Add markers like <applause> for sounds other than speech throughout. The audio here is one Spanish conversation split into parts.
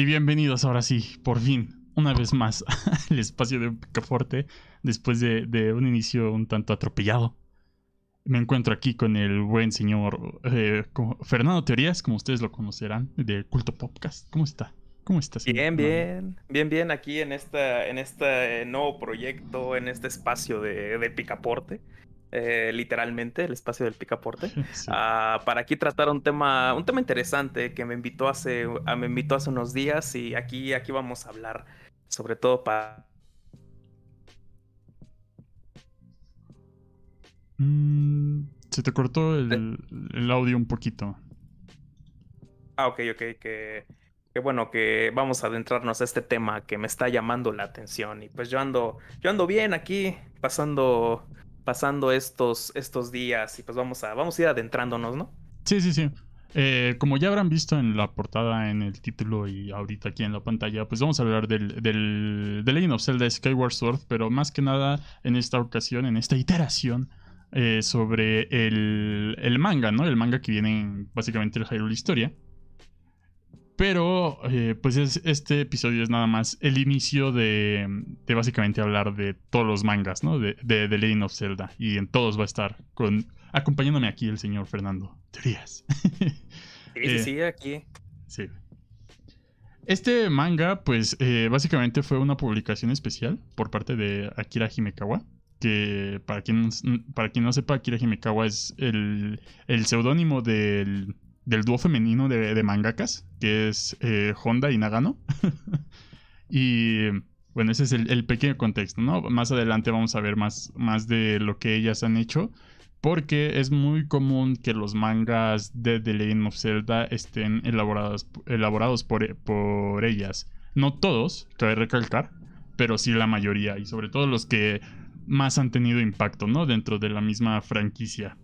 Y bienvenidos ahora sí, por fin, una vez más, <laughs> al espacio de Picaforte, después de, un inicio un tanto atropellado. Me encuentro aquí con el buen señor eh, Fernando Teorías, como ustedes lo conocerán, de Culto Podcast. ¿Cómo está? ¿Cómo estás? Bien, bien, bien, bien, aquí en, esta, en este nuevo proyecto, en este espacio de, de Picaporte. Eh, literalmente el espacio del picaporte, <laughs> ah, para aquí tratar un tema, un tema interesante que me invitó hace, ah, me invitó hace unos días y aquí, aquí vamos a hablar, sobre todo para. Mm, se te cortó el, el, audio un poquito. Ah, ok, ok, que, que bueno, que vamos a adentrarnos a este tema que me está llamando la atención y pues yo ando, yo ando bien aquí, pasando pasando estos, estos días y pues vamos a, vamos a ir adentrándonos, ¿no? Sí, sí, sí. Eh, como ya habrán visto en la portada, en el título y ahorita aquí en la pantalla, pues vamos a hablar del, del, The Legend of Zelda Skyward Sword, pero más que nada en esta ocasión, en esta iteración, eh, sobre el, el, manga, ¿no? El manga que viene básicamente el Hyrule Historia. Pero, eh, pues este episodio es nada más el inicio de, de, básicamente hablar de todos los mangas, ¿no? De, de, The Legend of Zelda. Y en todos va a estar con, acompañándome aquí el señor Fernando Teorías. <laughs> Sí, sí, sí, aquí. Sí. Este manga, pues, eh, básicamente fue una publicación especial por parte de Akira Himekawa. Que para quien, para quien no sepa, Akira Himekawa es el, el seudónimo del del dúo femenino de, mangakas, que es eh, Honda y Nagano. <laughs> y bueno, ese es el, pequeño contexto, ¿no? Más adelante vamos a ver más, más de lo que ellas han hecho. Porque es muy común que los mangas de The Legend of Zelda estén elaborados, elaborados por, por ellas. No todos, cabe recalcar, pero sí la mayoría. Y sobre todo los que más han tenido impacto, ¿no? Dentro de la misma franquicia.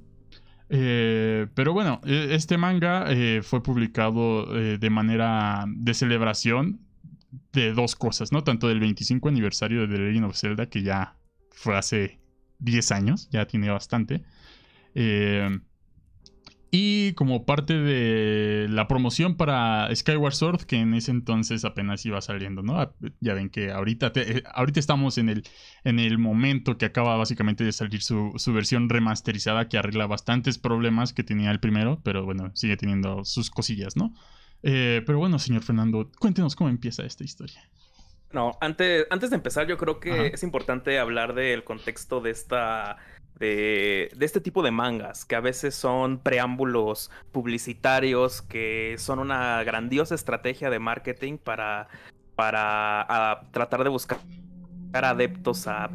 Eh, pero bueno, e, este manga eh, fue publicado eh, de manera de celebración de dos cosas, ¿no? Tanto del 25 aniversario de The Legend of Zelda, que ya fue hace 10 años, ya tiene bastante. Y como parte de la promoción para Skyward Sword, que en ese entonces apenas iba saliendo, ¿no? Ah, ya ven que ahorita, eh, ahorita estamos en el, en el momento que acaba básicamente de salir su, versión remasterizada que arregla bastantes problemas que tenía el primero, pero bueno, sigue teniendo sus cosillas, ¿no? Eh, pero bueno, señor Fernando, cuéntenos cómo empieza esta historia. No, antes, antes de empezar, yo creo que es importante hablar del contexto de esta de, este tipo de mangas, que a veces son preámbulos publicitarios, que son una grandiosa estrategia de marketing para, para tratar de buscar adeptos a,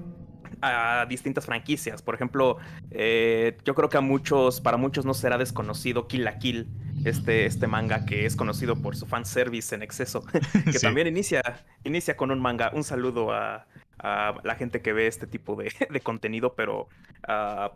a distintas franquicias. Por ejemplo, eh, yo creo que a muchos, para muchos no será desconocido Kill la Kill, este, este manga que es conocido por su fanservice en exceso, <laughs> que también inicia, inicia con un manga. Un saludo a, a la gente que ve este tipo <laughs> de, contenido, pero ah,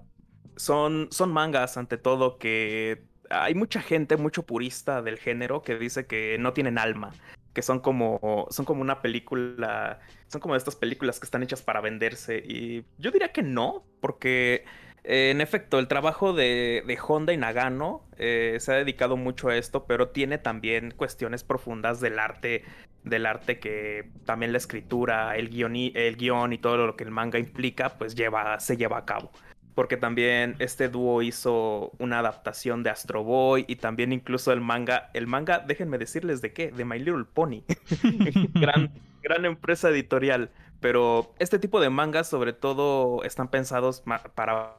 son, son mangas ante todo que hay mucha gente, mucho purista del género que dice que no tienen alma, que son como, son como una película, son como estas películas que están hechas para venderse. Y yo diría que no, porque en efecto, el trabajo de, Honda y Nagano eh, se ha dedicado mucho a esto, pero tiene también cuestiones profundas del arte, del arte que también la escritura, el guion y, el guion y todo lo que el manga implica, pues lleva, se lleva a cabo. Porque también este dúo hizo una adaptación de Astro Boy y también incluso el manga, el manga, déjenme decirles de qué, de My Little Pony. <laughs> gran, gran empresa editorial. Pero este tipo de mangas sobre todo están pensados para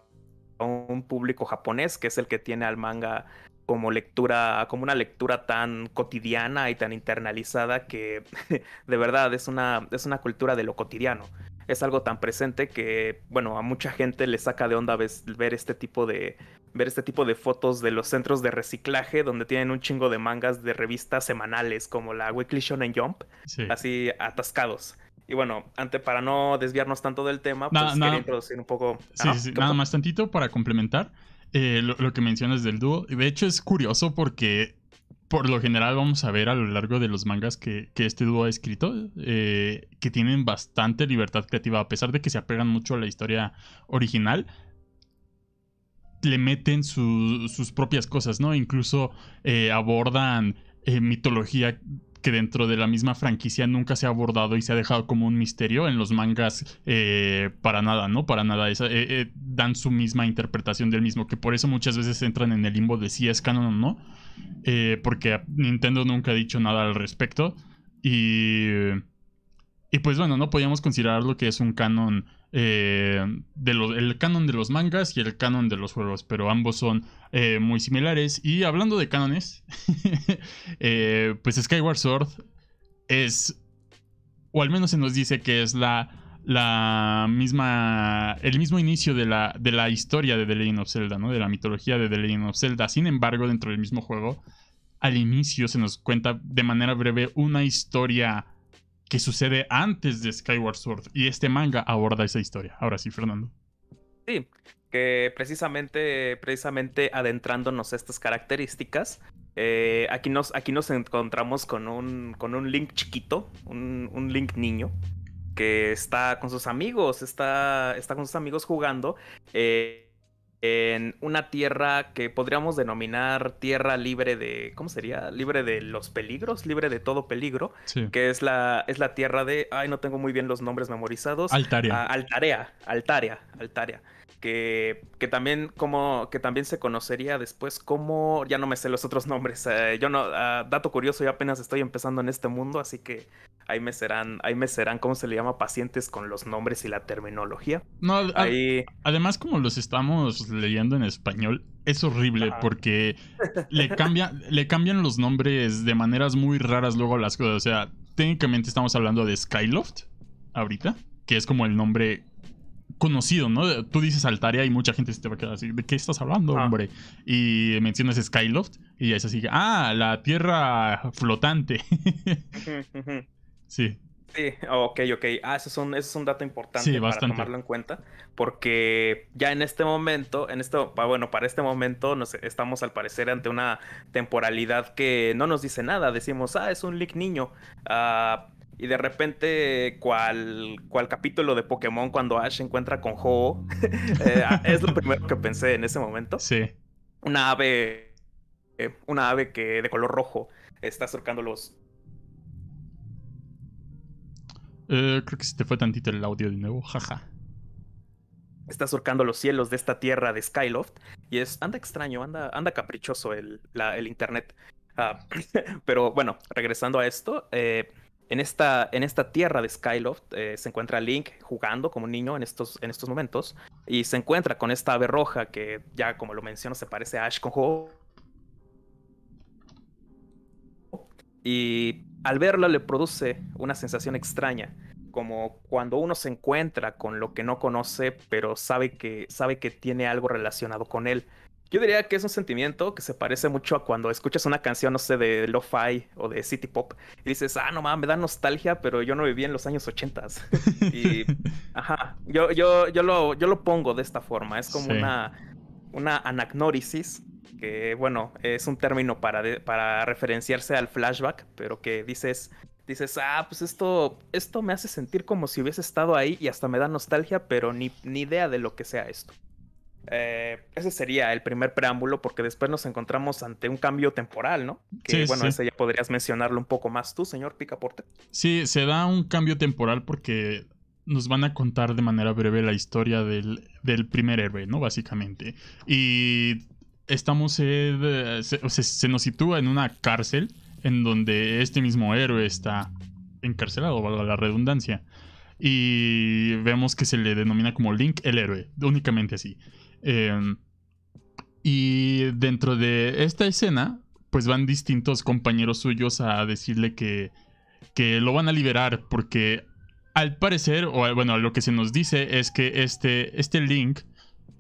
un público japonés, que es el que tiene al manga como lectura, como una lectura tan cotidiana y tan internalizada que <laughs> de verdad es una, es una cultura de lo cotidiano. Es algo tan presente que, bueno, a mucha gente le saca de onda ver este tipo de, ver este tipo de fotos de los centros de reciclaje donde tienen un chingo de mangas de revistas semanales como la Weekly Shonen Jump, así atascados. Y bueno, antes para no desviarnos tanto del tema, pues quería introducir un poco. Sí, sí, nada más tantito para complementar eh, lo, que mencionas del dúo. De hecho, es curioso porque por lo general vamos a ver a lo largo de los mangas que, este dúo ha escrito, eh, que tienen bastante libertad creativa, a pesar de que se apegan mucho a la historia original, le meten sus propias cosas, ¿no? Incluso eh, abordan eh, mitología que dentro de la misma franquicia nunca se ha abordado y se ha dejado como un misterio en los mangas para nada, ¿no? Para nada. dan su misma interpretación del mismo, que por eso muchas veces entran en el limbo de si es canon o no eh, porque Nintendo nunca ha dicho nada al respecto. Y, y pues bueno, no podíamos considerar lo que es un canon, eh, de el canon de los mangas y el canon de los juegos, pero ambos son eh, muy similares. Y hablando de canones, <laughs> pues Skyward Sword es, o al menos se nos dice que es la la misma el mismo inicio de la, de la historia de The Legend of Zelda, ¿no? De la mitología de The Legend of Zelda. Sin embargo, dentro del mismo juego, al inicio se nos cuenta de manera breve una historia que sucede antes de Skyward Sword y este manga aborda esa historia. Ahora sí, Fernando. Sí, que precisamente, precisamente adentrándonos a estas características, eh, aquí, nos, aquí nos encontramos con un, con un Link chiquito, un, Link niño, que está con sus amigos, está, está con sus amigos jugando eh, en una tierra que podríamos denominar tierra libre de, ¿cómo sería? Libre de los peligros, libre de todo peligro, que es la, es la tierra de, ay, no tengo muy bien los nombres memorizados. Ah, Altaria, Altaria, Altaria. Que, que, también como que también se conocería después como ya no me sé los otros <laughs> nombres eh, yo no ah, dato curioso yo apenas estoy empezando en este mundo así que ahí me serán, ahí me serán, ¿cómo se le llama? Pacientes con los nombres y la terminología. No, además como los estamos leyendo en español, es horrible porque le, cambia, le cambian los nombres de maneras muy raras luego las cosas. O sea, técnicamente estamos hablando de Skyloft ahorita, que es como el nombre conocido, ¿no? Tú dices Altaria y mucha gente se te va a quedar así, ¿de qué estás hablando, hombre? Y mencionas Skyloft y ya es así, ah, la tierra flotante. Sí. Sí, ok, ok. Ah, eso es un, es un dato importante para tomarlo en cuenta. Porque ya en este momento, en esto, bueno, para este momento nos estamos al parecer ante una temporalidad que no nos dice nada. Decimos, ah, es un leak niño. Ah, y de repente, cual, cual capítulo de Pokémon cuando Ash se encuentra con Ho, <laughs> eh, es lo primero que pensé en ese momento. Sí. Una ave, eh, una ave que de color rojo está acercando los, eh, creo que se te fue tantito el audio de nuevo, jaja. Está surcando los cielos de esta tierra de Skyloft y es anda extraño, anda, anda caprichoso el, el internet. Ah, <laughs> pero bueno, regresando a esto, eh, en, esta, en esta tierra de Skyloft eh, se encuentra Link jugando como un niño en estos, en estos momentos y se encuentra con esta ave roja que ya como lo menciono se parece a Ash con Ho. Y al verlo le produce una sensación extraña, como cuando uno se encuentra con lo que no conoce, pero sabe que, sabe que tiene algo relacionado con él. Yo diría que es un sentimiento que se parece mucho a cuando escuchas una canción, no sé, de lo-fi o de city pop y dices, ah, no mames, me da nostalgia, pero yo no viví en los años ochentas. <laughs> y, ajá, yo, yo, yo, lo, yo lo pongo de esta forma, es como una, una anagnórisis que bueno, es un término para, para referenciarse al flashback, pero que dices, dices, ah, pues esto, esto me hace sentir como si hubiese estado ahí y hasta me da nostalgia, pero ni, ni idea de lo que sea esto. Eh, ese sería el primer preámbulo, porque después nos encontramos ante un cambio temporal, ¿no? Que bueno, ese ya podrías mencionarlo un poco más tú, señor Picaporte. Sí, se da un cambio temporal porque nos van a contar de manera breve la historia del, del primer héroe, ¿no? Básicamente. Y estamos, eh, se, nos sitúa en una cárcel en donde este mismo héroe está encarcelado, valga la redundancia. Y vemos que se le denomina como Link el héroe, únicamente así. Em, y dentro de esta escena, pues van distintos compañeros suyos a decirle que, que lo van a liberar porque al parecer, o bueno, lo que se nos dice es que este, este Link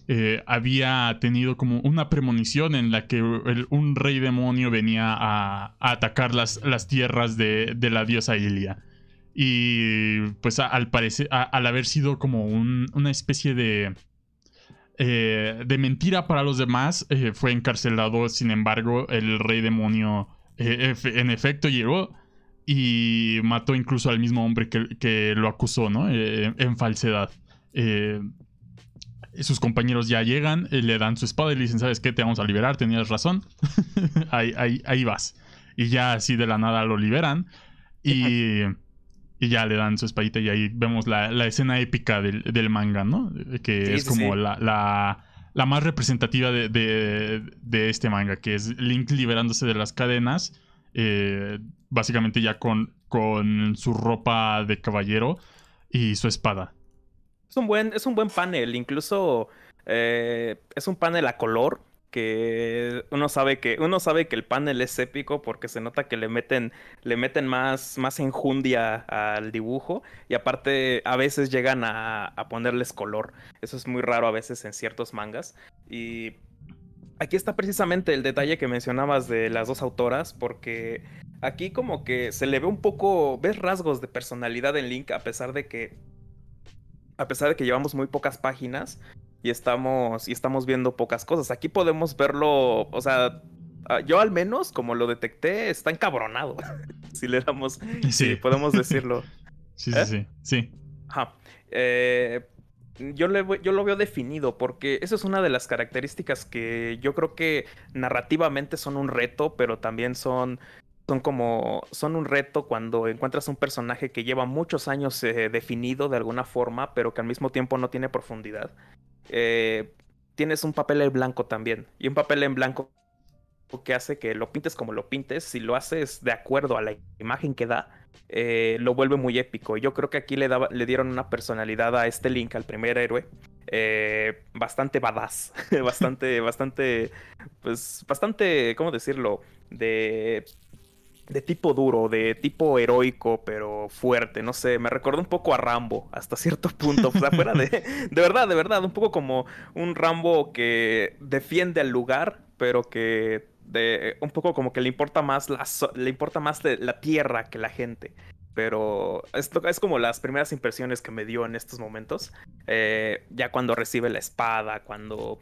eh, había tenido como una premonición en la que un rey demonio venía a, atacar las, las tierras de, la diosa Ilia. Y pues al parecer, al haber sido como una especie de... Eh, de mentira para los demás, eh, fue encarcelado. Sin embargo, el rey demonio en efecto llegó y mató incluso al mismo hombre que, lo acusó, ¿no? En falsedad. Eh, sus compañeros ya llegan, le dan su espada y le dicen, ¿sabes qué? Te vamos a liberar, tenías razón. <laughs> ahí, ahí, vas. Y ya así de la nada lo liberan. Y, y ya le dan su espadita y ahí vemos la, escena épica del, manga, ¿no? Que es como la, la, más representativa de, de, este manga, que es Link liberándose de las cadenas eh, básicamente ya con, con su ropa de caballero y su espada. Es un buen, es un buen panel, incluso eh, es un panel a color que uno sabe que uno sabe que el panel es épico porque se nota que le meten le meten más más enjundia al dibujo y aparte a veces llegan a, a ponerles color. Eso es muy raro a veces en ciertos mangas. Y aquí está precisamente el detalle que mencionabas de las dos autoras, porque aquí como que se le ve un poco, ves rasgos de personalidad en Link a pesar de que, a pesar de que llevamos muy pocas páginas y estamos, y estamos viendo pocas cosas. Aquí podemos verlo, o sea, ah, yo al menos, como lo detecté, está encabronado. <laughs> si le damos, sí. podemos decirlo. <laughs> sí, sí, ¿Eh? sí, sí. Ajá. Eh, yo, yo lo veo definido porque eso es una de las características que yo creo que narrativamente son un reto, pero también son, son como, son un reto cuando encuentras un personaje que lleva muchos años eh, definido de alguna forma, pero que al mismo tiempo no tiene profundidad. Eh, tienes un papel en blanco también, y un papel en blanco que hace que lo pintes como lo pintes, si lo haces de acuerdo a la imagen que da, eh, lo vuelve muy épico. Yo creo que aquí le, daba, le dieron una personalidad a este Link, al primer héroe, eh, bastante badass, <laughs> bastante, bastante, pues, bastante, ¿cómo decirlo? De, de tipo duro, de tipo heroico, pero fuerte, no sé, me recordó un poco a Rambo, hasta cierto punto, o sea, fuera de, <laughs> de verdad, de verdad, un poco como un Rambo que defiende al lugar, pero que de un poco como que le importa más la, le importa más la tierra que la gente. Pero esto es como las primeras impresiones que me dio en estos momentos. Eh, ya cuando recibe la espada, cuando,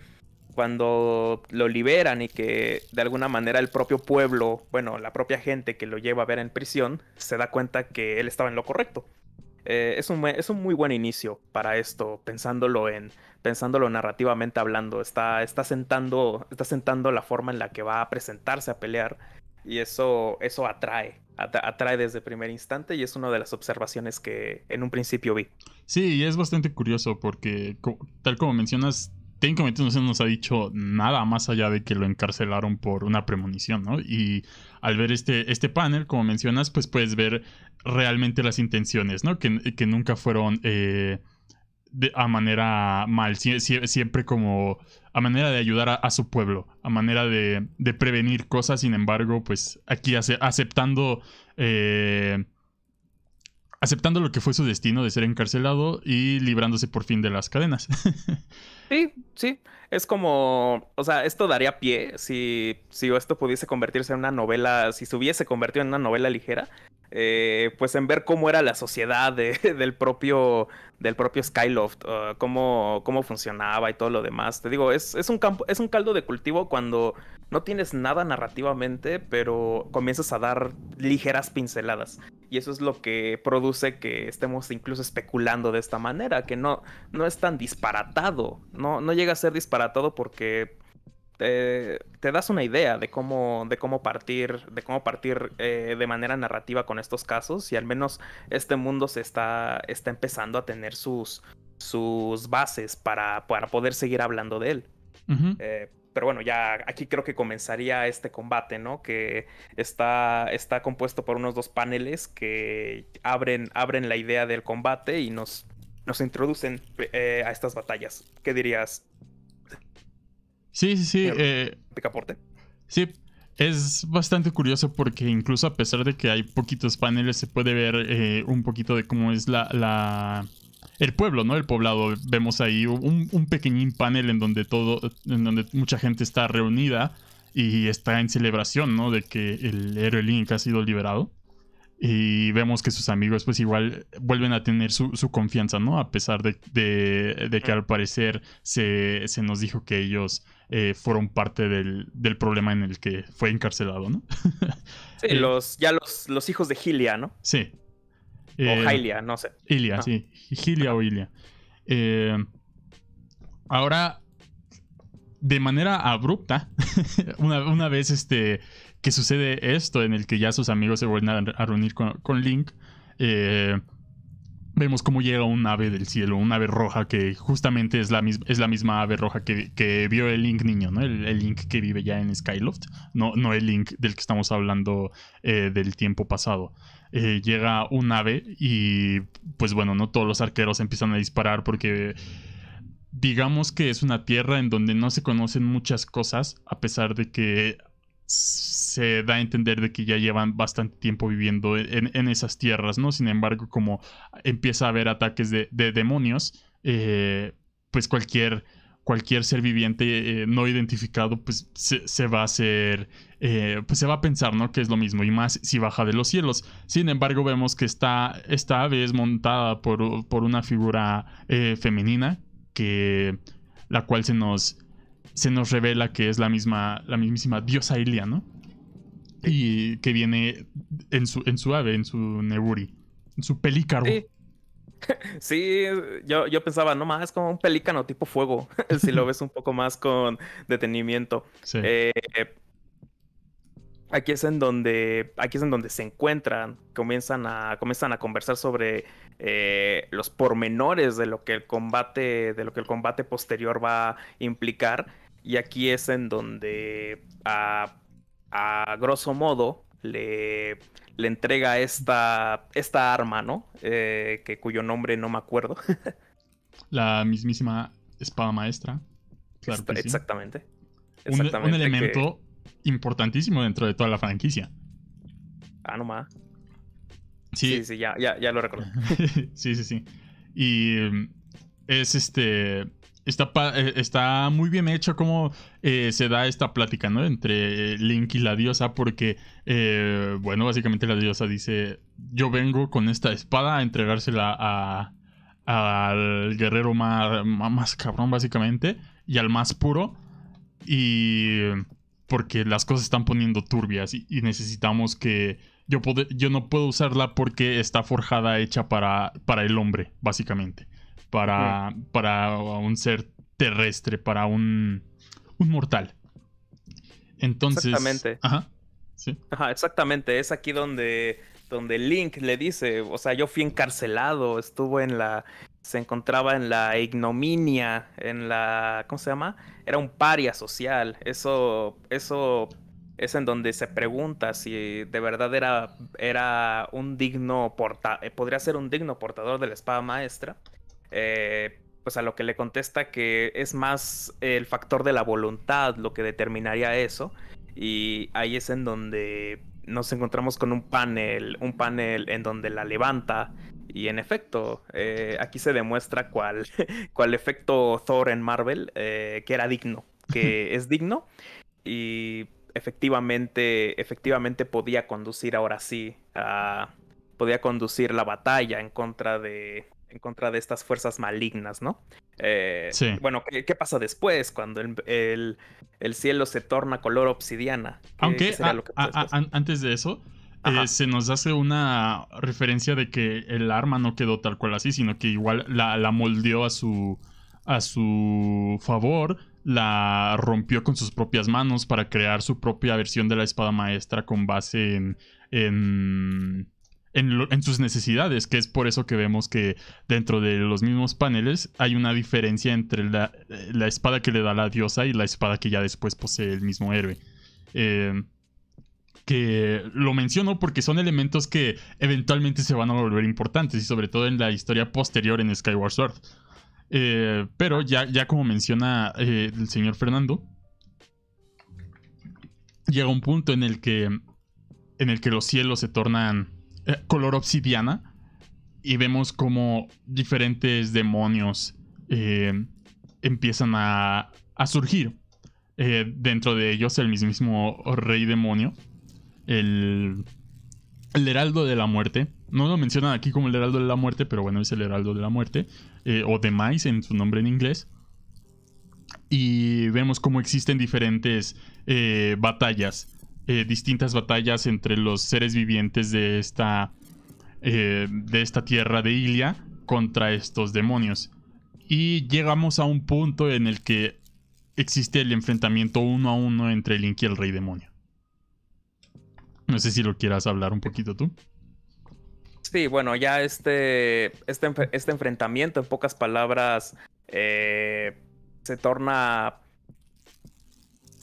cuando lo liberan y que de alguna manera el propio pueblo, bueno, la propia gente que lo lleva a ver en prisión, se da cuenta que él estaba en lo correcto. Eh, es, un, es un muy buen inicio para esto, pensándolo en pensándolo narrativamente hablando. Está, está, sentando, está sentando la forma en la que va a presentarse a pelear. Y eso, eso atrae, atrae desde el primer instante y es una de las observaciones que en un principio vi. Sí, es bastante curioso porque, tal como mencionas, técnicamente no se nos ha dicho nada más allá de que lo encarcelaron por una premonición, ¿no? Y al ver este, este panel, como mencionas, pues puedes ver realmente las intenciones, ¿no? Que, que nunca fueron... Eh, a manera mal, siempre como a manera de ayudar a, su pueblo, a manera de, prevenir cosas, sin embargo, pues aquí aceptando, eh, aceptando lo que fue su destino de ser encarcelado y librándose por fin de las cadenas. <laughs> sí, sí, es como, o sea, esto daría pie si, si esto pudiese convertirse en una novela, si se hubiese convertido en una novela ligera, eh, pues en ver cómo era la sociedad <laughs> del propio del propio Skyloft, uh, cómo, cómo, funcionaba y todo lo demás. Te digo, es, es, un campo, es un caldo de cultivo cuando no tienes nada narrativamente, pero comienzas a dar ligeras pinceladas. Y eso es lo que produce que estemos incluso especulando de esta manera, que no, no es tan disparatado. No, no llega a ser disparatado porque te, das una idea de cómo, de cómo partir, de cómo partir eh, de manera narrativa con estos casos. Y al menos este mundo se está, está empezando a tener sus, sus bases para, para poder seguir hablando de él. Eh, pero bueno, ya aquí creo que comenzaría este combate, ¿no? Que está, está compuesto por unos dos paneles que abren, abren la idea del combate y nos, nos introducen eh, a estas batallas. ¿Qué dirías, Sí, sí, sí. Eh, ¿Picaporte? Sí, es bastante curioso porque incluso a pesar de que hay poquitos paneles, se puede ver eh, un poquito de cómo es la, la, el pueblo, ¿no? El poblado. Vemos ahí un, un, pequeñín panel en donde todo, en donde mucha gente está reunida y está en celebración, ¿no? De que el héroe Link ha sido liberado. Y vemos que sus amigos pues igual vuelven a tener su, confianza, ¿no? A pesar de, que al parecer se, nos dijo que ellos eh, fueron parte del, problema en el que fue encarcelado, ¿no? <laughs> sí, eh, los, ya los, los hijos de Gilia, ¿no? Sí. o Hylia, no sé. Ilia, sí. Gilia o Ilia. ahora, de manera abrupta, <laughs> una, una, vez este, que sucede esto en el que ya sus amigos se vuelven a, reunir con, Link. Eh, vemos cómo llega un ave del cielo, un ave roja que justamente es la, es la misma ave roja que, vio el Link niño, ¿no? El, Link que vive ya en Skyloft, no, no el Link del que estamos hablando eh, del tiempo pasado. Eh, llega un ave y pues bueno, no todos los arqueros empiezan a disparar porque digamos que es una tierra en donde no se conocen muchas cosas, a pesar de que se da a entender de que ya llevan bastante tiempo viviendo en, esas tierras, ¿no? Sin embargo, como empieza a haber ataques de, demonios, eh, pues cualquier, cualquier ser viviente eh, no identificado, pues se, va a hacer, eh, pues se va a pensar, ¿no? Que es lo mismo, y más si baja de los cielos. Sin embargo, vemos que esta, esta ave es montada por, por una figura femenina, que la cual se nos se nos revela que es la misma, la mismísima diosa Ilia, ¿no? Y que viene en su, en su ave, en su Neburi, en su pelícano. <laughs> Sí. yo, yo pensaba, no más, es como un pelícano tipo fuego, <laughs> si lo ves un poco más con detenimiento. Eh, aquí es en donde aquí es en donde se encuentran comienzan a comienzan a conversar sobre eh, los pormenores de lo que el combate de lo que el combate posterior va a implicar y aquí es en donde a, grosso modo le, le entrega esta, esta arma, ¿no? Eh, que cuyo nombre no me acuerdo. <laughs> La mismísima espada maestra. Claro exactamente. Un, elemento importantísimo dentro de toda la franquicia. Ah, no más. Sí. sí, sí, ya, ya, ya lo recuerdo. <laughs> sí, sí, sí. Y mm, es este Está, eh, está muy bien hecho cómo eh, se da esta plática, ¿no? Entre Link y la diosa, porque, eh, bueno, básicamente la diosa dice, yo vengo con esta espada a entregársela a, al guerrero más, más cabrón, básicamente, y al más puro, y porque las cosas están poniendo turbias y, necesitamos que... Yo, yo no puedo usarla porque está forjada, hecha para, para el hombre, básicamente para, para un ser terrestre, para un, un mortal. Entonces. Exactamente. Ajá. Sí. Ajá, exactamente. Es aquí donde, donde Link le dice, o sea, yo fui encarcelado, estuvo en la, se encontraba en la ignominia, en la, ¿cómo se llama? Era un paria social. Eso, eso es en donde se pregunta si de verdad era, era un digno porta, podría ser un digno portador de la espada maestra. Eh, pues a lo que le contesta que es más el factor de la voluntad lo que determinaría eso. Y ahí es en donde nos encontramos con un panel, un panel en donde la levanta. Y en efecto, eh, aquí se demuestra cuál, <laughs> cuál efecto Thor en Marvel, eh, que era digno, que <laughs> es digno. Y efectivamente, efectivamente podía conducir ahora sí a, podía conducir la batalla en contra de, en contra de estas fuerzas malignas, ¿no? Eh, sí. Bueno, ¿qué, pasa después cuando el, cielo se torna color obsidiana? Aunque antes de eso, eh, se nos hace una referencia de que el arma no quedó tal cual así, sino que igual la, moldeó a su, a su favor, la rompió con sus propias manos para crear su propia versión de la espada maestra con base en, en en, sus necesidades, que es por eso que vemos que dentro de los mismos paneles hay una diferencia entre la, espada que le da la diosa y la espada que ya después posee el mismo héroe. Eh, que lo menciono porque son elementos que eventualmente se van a volver importantes y sobre todo en la historia posterior en Skyward Sword. Eh, pero ya, ya como menciona eh, el señor Fernando, llega un punto en el que en el que los cielos se tornan color obsidiana y vemos como diferentes demonios eh, empiezan a, surgir. Eh, dentro de ellos el mismísimo rey demonio, el, el Heraldo de la Muerte. No lo mencionan aquí como el Heraldo de la Muerte, pero bueno, es el Heraldo de la Muerte. Eh, o de Mais en su nombre en inglés. Y vemos cómo existen diferentes batallas. Eh, distintas batallas entre los seres vivientes de esta. de esta tierra de Ilia contra estos demonios. Y llegamos a un punto en el que existe el enfrentamiento uno a uno entre Link y el Rey Demonio. No sé si lo quieras hablar un poquito tú. Sí, bueno, ya este, este, este enfrentamiento, en pocas palabras, eh, se torna...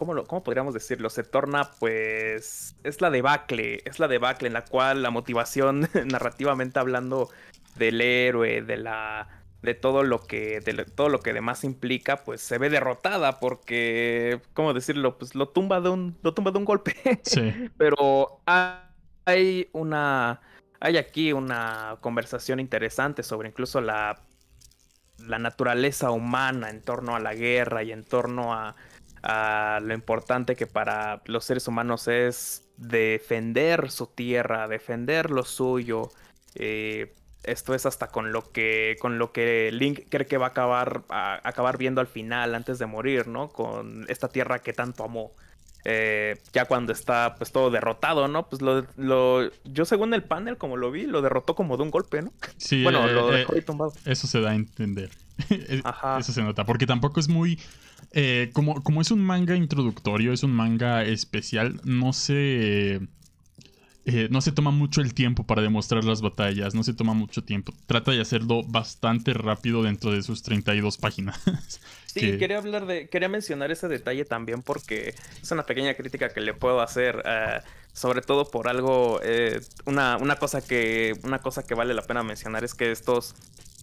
¿Cómo, lo, ¿Cómo podríamos decirlo? Se torna, pues, es la debacle, es la debacle en la cual la motivación, <laughs> narrativamente hablando, del héroe, de la de todo lo que de todo lo que demás implica, pues se ve derrotada porque cómo decirlo, pues lo tumba de un lo tumba de un golpe. <laughs> Sí. Pero hay una hay aquí una conversación interesante sobre incluso la la naturaleza humana en torno a la guerra y en torno a, a lo importante que para los seres humanos es defender su tierra, defender lo suyo, eh, esto es hasta con lo que con lo que Link cree que va a acabar a acabar viendo al final antes de morir, ¿no? Con esta tierra que tanto amó. Eh, ya cuando está pues todo derrotado, ¿no? Pues lo, lo, yo según el panel como lo vi, lo derrotó como de un golpe, ¿no? Sí, bueno, eh, lo dejó eh, tumbado. Eso se da a entender. <laughs> Ajá. Eso se nota, porque tampoco es muy como, como es un manga introductorio, es un manga especial, no se eh, no se toma mucho el tiempo para demostrar las batallas, no se toma mucho tiempo. Trata de hacerlo bastante rápido dentro de sus 32 páginas. Sí, quería hablar de, quería mencionar ese detalle también porque es una pequeña crítica que le puedo hacer, eh, sobre todo por algo, eh, una, una, cosa que, una cosa que vale la pena mencionar es que estos,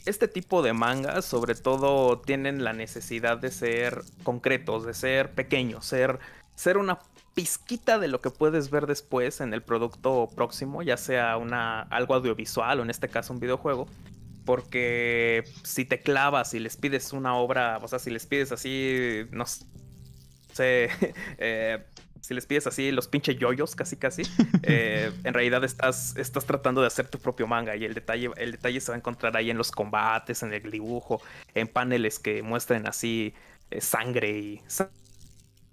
este tipo de mangas sobre todo tienen la necesidad de ser concretos, de ser pequeños, ser, ser una pizquita de lo que puedes ver después en el producto próximo, ya sea una, algo audiovisual o en este caso un videojuego. Porque si te clavas y les pides una obra, o sea, si les pides así, no sé, <laughs> eh, si les pides así los pinches yoyos, casi casi, <laughs> eh, en realidad estás, estás tratando de hacer tu propio manga y el detalle, el detalle se va a encontrar ahí en los combates, en el dibujo, en paneles que muestren así eh, sangre y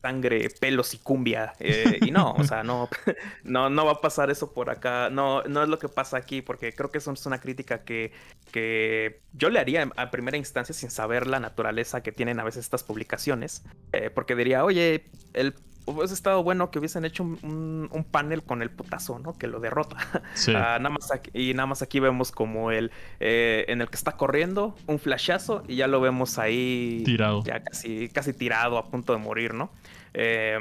sangre, pelos y cumbia. Eh, y no, o sea, no, <laughs> no, no va a pasar eso por acá. No, no es lo que pasa aquí, porque creo que eso es una crítica que, que yo le haría a primera instancia sin saber la naturaleza que tienen a veces estas publicaciones. Eh, porque diría, oye, el hubiese estado bueno que hubiesen hecho un, panel con el putazo, ¿no? Que lo derrota. <laughs> Ah, nada más y nada más aquí vemos como el eh, en el que está corriendo, un flashazo, y ya lo vemos ahí. Tirado. Ya casi, casi tirado, a punto de morir, ¿no? Eh,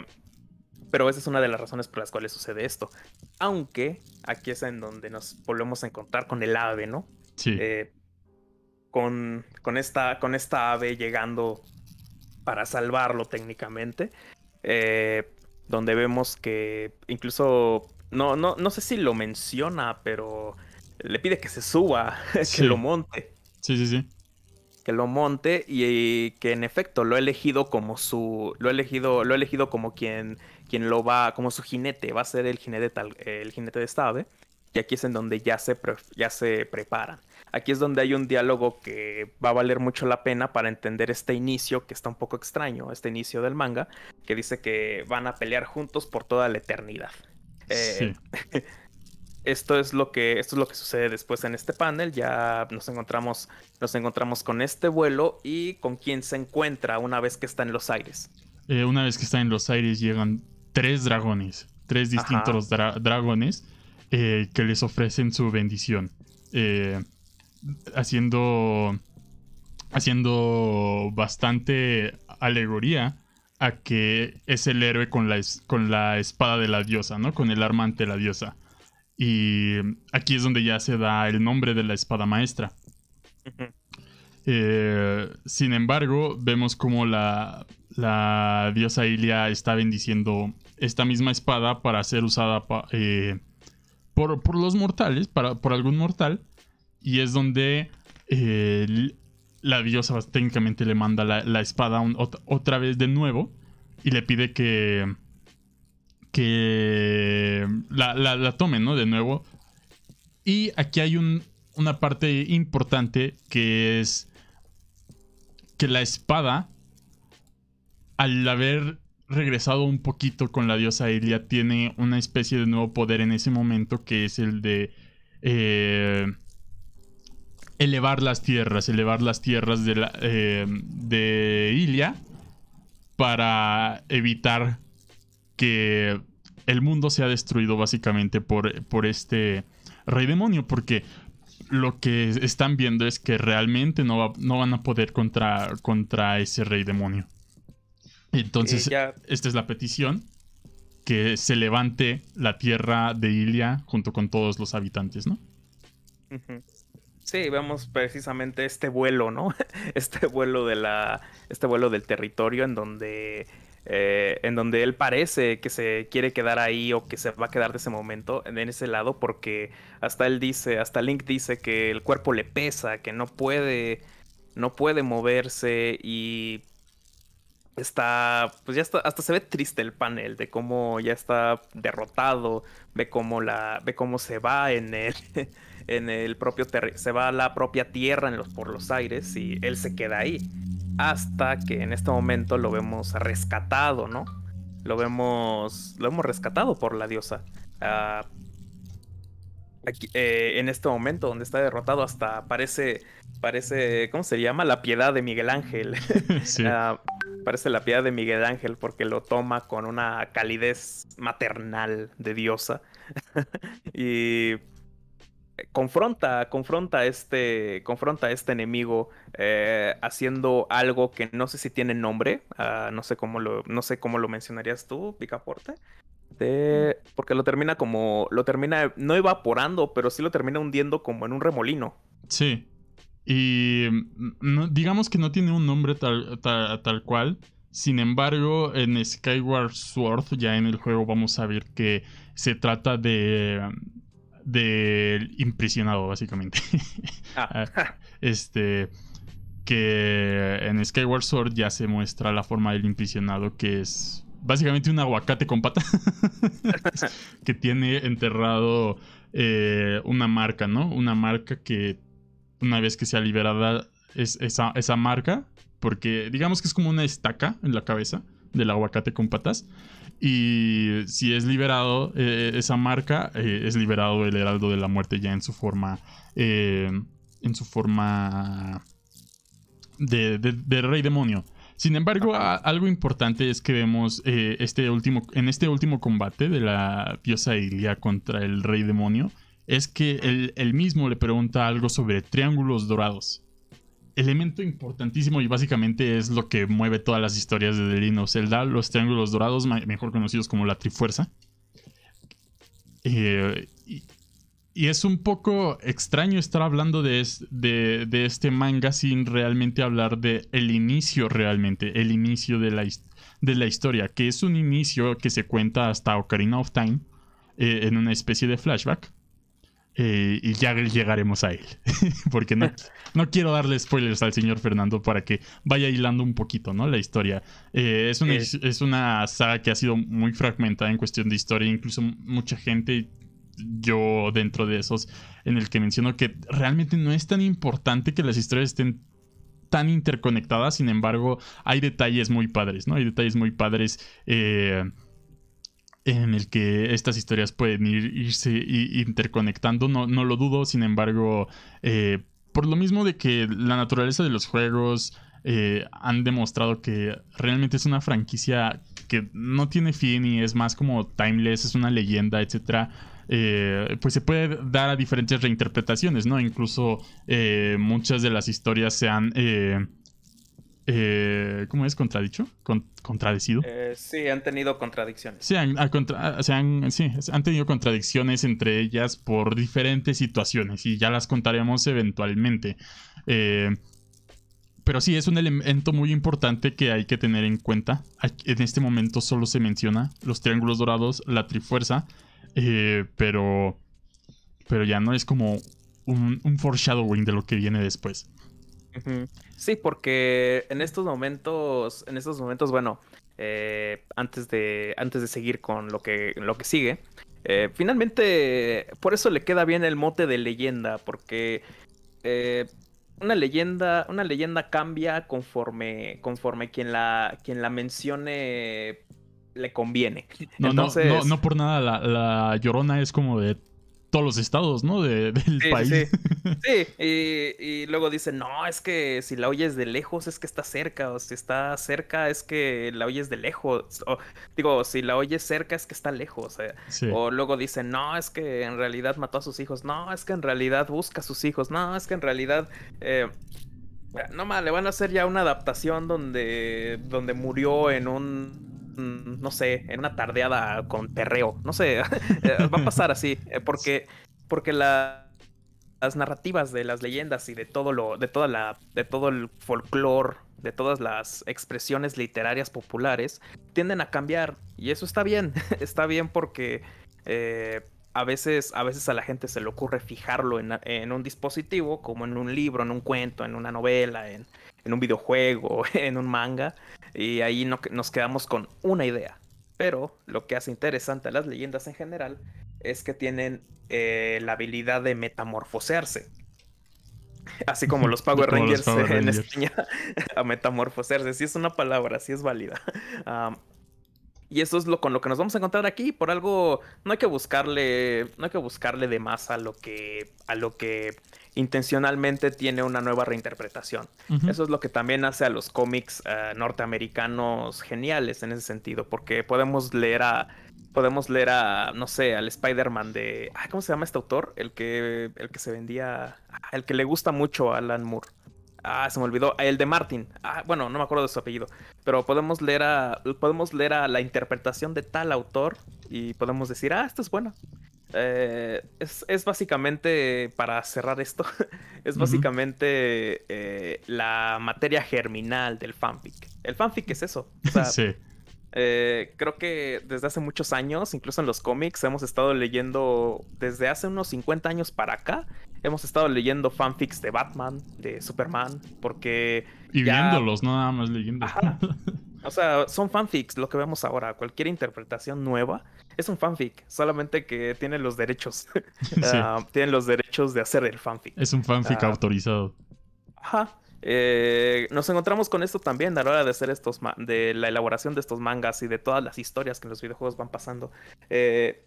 pero esa es una de las razones por las cuales sucede esto. Aunque aquí es en donde nos volvemos a encontrar con el ave, ¿no? Sí. Eh, con, con, esta, con esta ave llegando para salvarlo técnicamente. Eh, donde vemos que incluso, no, no, no sé si lo menciona, pero le pide que se suba, <laughs> que lo monte. Sí, sí, sí. Que lo monte y, que en efecto lo ha elegido como su, lo ha elegido, lo ha elegido como quien, quien lo va, como su jinete, va a ser el jinete, tal, el jinete de esta ave. Y aquí es en donde ya se, ya se preparan. Aquí es donde hay un diálogo que va a valer mucho la pena para entender este inicio que está un poco extraño, este inicio del manga, que dice que van a pelear juntos por toda la eternidad. Eh, <laughs> esto es lo que esto es lo que sucede después en este panel. Ya nos encontramos nos encontramos con este vuelo y con quien se encuentra una vez que está en los aires. Eh, una vez que está en los aires llegan tres dragones, tres distintos dragones eh, que les ofrecen su bendición. Eh, haciendo, haciendo bastante alegoría a que es el héroe con la, con la espada de la diosa, ¿no? Con el arma ante la diosa. Y aquí es donde ya se da el nombre de la espada maestra. Eh, sin embargo, vemos como la, la, diosa Ilia está bendiciendo esta misma espada para ser usada eh, por, por, los mortales, para, por algún mortal, y es donde eh, la diosa técnicamente le manda la, espada otra vez de nuevo y le pide que, que la, la, tome, ¿no? De nuevo Y aquí hay una parte importante que es que la espada, al haber regresado un poquito con la diosa Ilia, tiene una especie de nuevo poder en ese momento que es el de eh, elevar las tierras, elevar las tierras de, la, eh, de Ilia para evitar que el mundo sea destruido básicamente por, por este rey demonio, porque lo que están viendo es que realmente no, no van a poder contra, contra ese rey demonio. Entonces, esta es la petición, que se levante la tierra de Ilia junto con todos los habitantes, ¿no? Sí, vemos precisamente este vuelo, ¿no? <laughs> Este vuelo de la. Este vuelo del territorio en donde. Eh, en donde él parece que se quiere quedar ahí o que se va a quedar de ese momento, en ese lado, porque hasta él dice, hasta Link dice que el cuerpo le pesa, que no puede, no puede moverse y está, pues ya está, hasta se ve triste el panel de cómo ya está derrotado, ve cómo la, ve cómo se va en el, <laughs> en el propio se va a la propia tierra en los, por los aires y él se queda ahí. Hasta que en este momento lo vemos rescatado, ¿no? Lo vemos, lo hemos rescatado por la diosa. Ah, aquí, eh, en este momento donde está derrotado hasta parece, parece, ¿cómo se llama? La piedad de Miguel Ángel. <laughs> Ah, parece la piedad de Miguel Ángel porque lo toma con una calidez maternal de diosa. <laughs> y confronta, confronta a este, confronta a este enemigo eh, haciendo algo que no sé si tiene nombre, ah, no sé cómo lo, no sé cómo lo mencionarías tú, Picaporte. De, porque lo termina como, lo termina no evaporando, pero sí lo termina hundiendo como en un remolino. Sí. Y mm, digamos que no tiene un nombre tal, tal cual. Sin embargo, en Skyward Sword, ya en el juego vamos a ver que se trata de del imprisionado, básicamente. <laughs> Ah. ah. este. Que en Skyward Sword ya se muestra la forma del imprisionado, que es básicamente un aguacate con pata. <laughs> que tiene enterrado eh, una marca, ¿no? Una marca que una vez que sea liberada es esa, esa marca, porque digamos que es como una estaca en la cabeza del aguacate con patas. Y si es liberado eh, esa marca, eh, es liberado el Heraldo de la Muerte ya en su forma. Eh, en su forma. De, rey demonio. Sin embargo, algo importante es que vemos este último, en este último combate de la diosa Ilia contra el rey demonio, es que él, él mismo le pregunta algo sobre triángulos dorados elemento importantísimo y básicamente es lo que mueve todas las historias de The Legend of Zelda, los triángulos dorados, mejor conocidos como la Trifuerza. Eh, y, es un poco extraño estar hablando de, este manga sin realmente hablar de el inicio realmente, el inicio de la, de la historia, que es un inicio que se cuenta hasta Ocarina of Time eh, en una especie de flashback. Eh, y ya llegaremos a él. <laughs> Porque no, no, quiero darle spoilers al señor Fernando para que vaya hilando un poquito, ¿no? La historia. Eh, es, una, es una saga que ha sido muy fragmentada en cuestión de historia. Incluso mucha gente, yo dentro de esos, en el que menciono que realmente no es tan importante que las historias estén tan interconectadas. Sin embargo, hay detalles muy padres, ¿no? Hay detalles muy padres. Eh, en el que estas historias pueden ir, irse interconectando, no, no lo dudo, sin embargo, eh, por lo mismo de que la naturaleza de los juegos eh, han demostrado que realmente es una franquicia que no tiene fin y es más como timeless, es una leyenda, etcétera. Eh, pues se puede dar a diferentes reinterpretaciones, ¿no? Incluso muchas de las historias se han eh, ¿cómo es? ¿Contradicho? ¿Contradecido? Eh, sí, han tenido contradicciones. Sí han, han, tenido contradicciones entre ellas por diferentes situaciones y ya las contaremos eventualmente. Eh, pero sí, es un elemento muy importante que hay que tener en cuenta. En este momento solo se menciona los triángulos dorados, la trifuerza, pero, pero ya no es como un, un foreshadowing de lo que viene después. Sí, porque en estos momentos, en estos momentos, bueno, eh, antes de antes de seguir con lo que lo que sigue, Eh, finalmente, por eso le queda bien el mote de leyenda, porque eh, una leyenda, una leyenda cambia conforme, conforme quien la, quien la mencione le conviene. No, no, no, por nada, la, llorona es como de todos los estados, ¿no? De, del país. Sí, <laughs> sí. Y, luego dicen, no, es que si la oyes de lejos es que está cerca, o si está cerca es que la oyes de lejos. O, digo, si la oyes cerca es que está lejos. Eh. O luego dicen, no, es que en realidad mató a sus hijos. No, es que en realidad busca a sus hijos. No, es que en realidad... Eh, no más, le van a hacer ya una adaptación donde, donde murió en un no sé, en una tardeada con perreo, no sé, <laughs> eh, va a pasar así, eh, porque, porque las narrativas de las leyendas y de todo lo, de toda la, de todo el folclore, de todas las expresiones literarias populares, tienden a cambiar y eso está bien, <laughs> está bien porque eh, a veces, a veces a la gente se le ocurre fijarlo en, en, un dispositivo, como en un libro, en un cuento, en una novela, en, en un videojuego, <laughs> en un manga, y ahí no, nos quedamos con una idea. Pero lo que hace interesante a las leyendas en general es que tienen eh, la habilidad de metamorfosearse. Así como los <laughs> Power Rangers en España, <laughs> a metamorfosearse. Si es una palabra, si es válida. <laughs> y eso es lo con lo que nos vamos a encontrar aquí. Por algo, no hay que buscarle, no hay que buscarle de más a lo que, a lo que intencionalmente tiene una nueva reinterpretación. Eso es lo que también hace a los cómics eh, norteamericanos geniales en ese sentido, porque podemos leer a podemos leer a no sé, al Spider-Man de ¿cómo se llama este autor? El que el que se vendía el que le gusta mucho a Alan Moore. Ah, se me olvidó. El de Martin. Ah, bueno, no me acuerdo de su apellido. Pero podemos leer a. Podemos leer a la interpretación de tal autor. Y podemos decir, ah, esto es bueno. Eh, es, básicamente, para cerrar esto, <laughs> es básicamente eh, la materia germinal del fanfic. El fanfic es eso. <laughs> sí. Eh, creo que desde hace muchos años, incluso en los cómics, hemos estado leyendo, desde hace unos 50 años para acá, hemos estado leyendo fanfics de Batman, de Superman, porque... Y viéndolos, no nada más leyendo. <laughs> O sea, son fanfics lo que vemos ahora. Cualquier interpretación nueva es un fanfic, solamente que tiene los derechos. <laughs> <laughs> Ah, tienen los derechos de hacer el fanfic. Es un fanfic ah. autorizado. Ajá. Eh, nos encontramos con esto también a la hora de hacer estos de la elaboración de estos mangas y de todas las historias que en los videojuegos van pasando. Eh,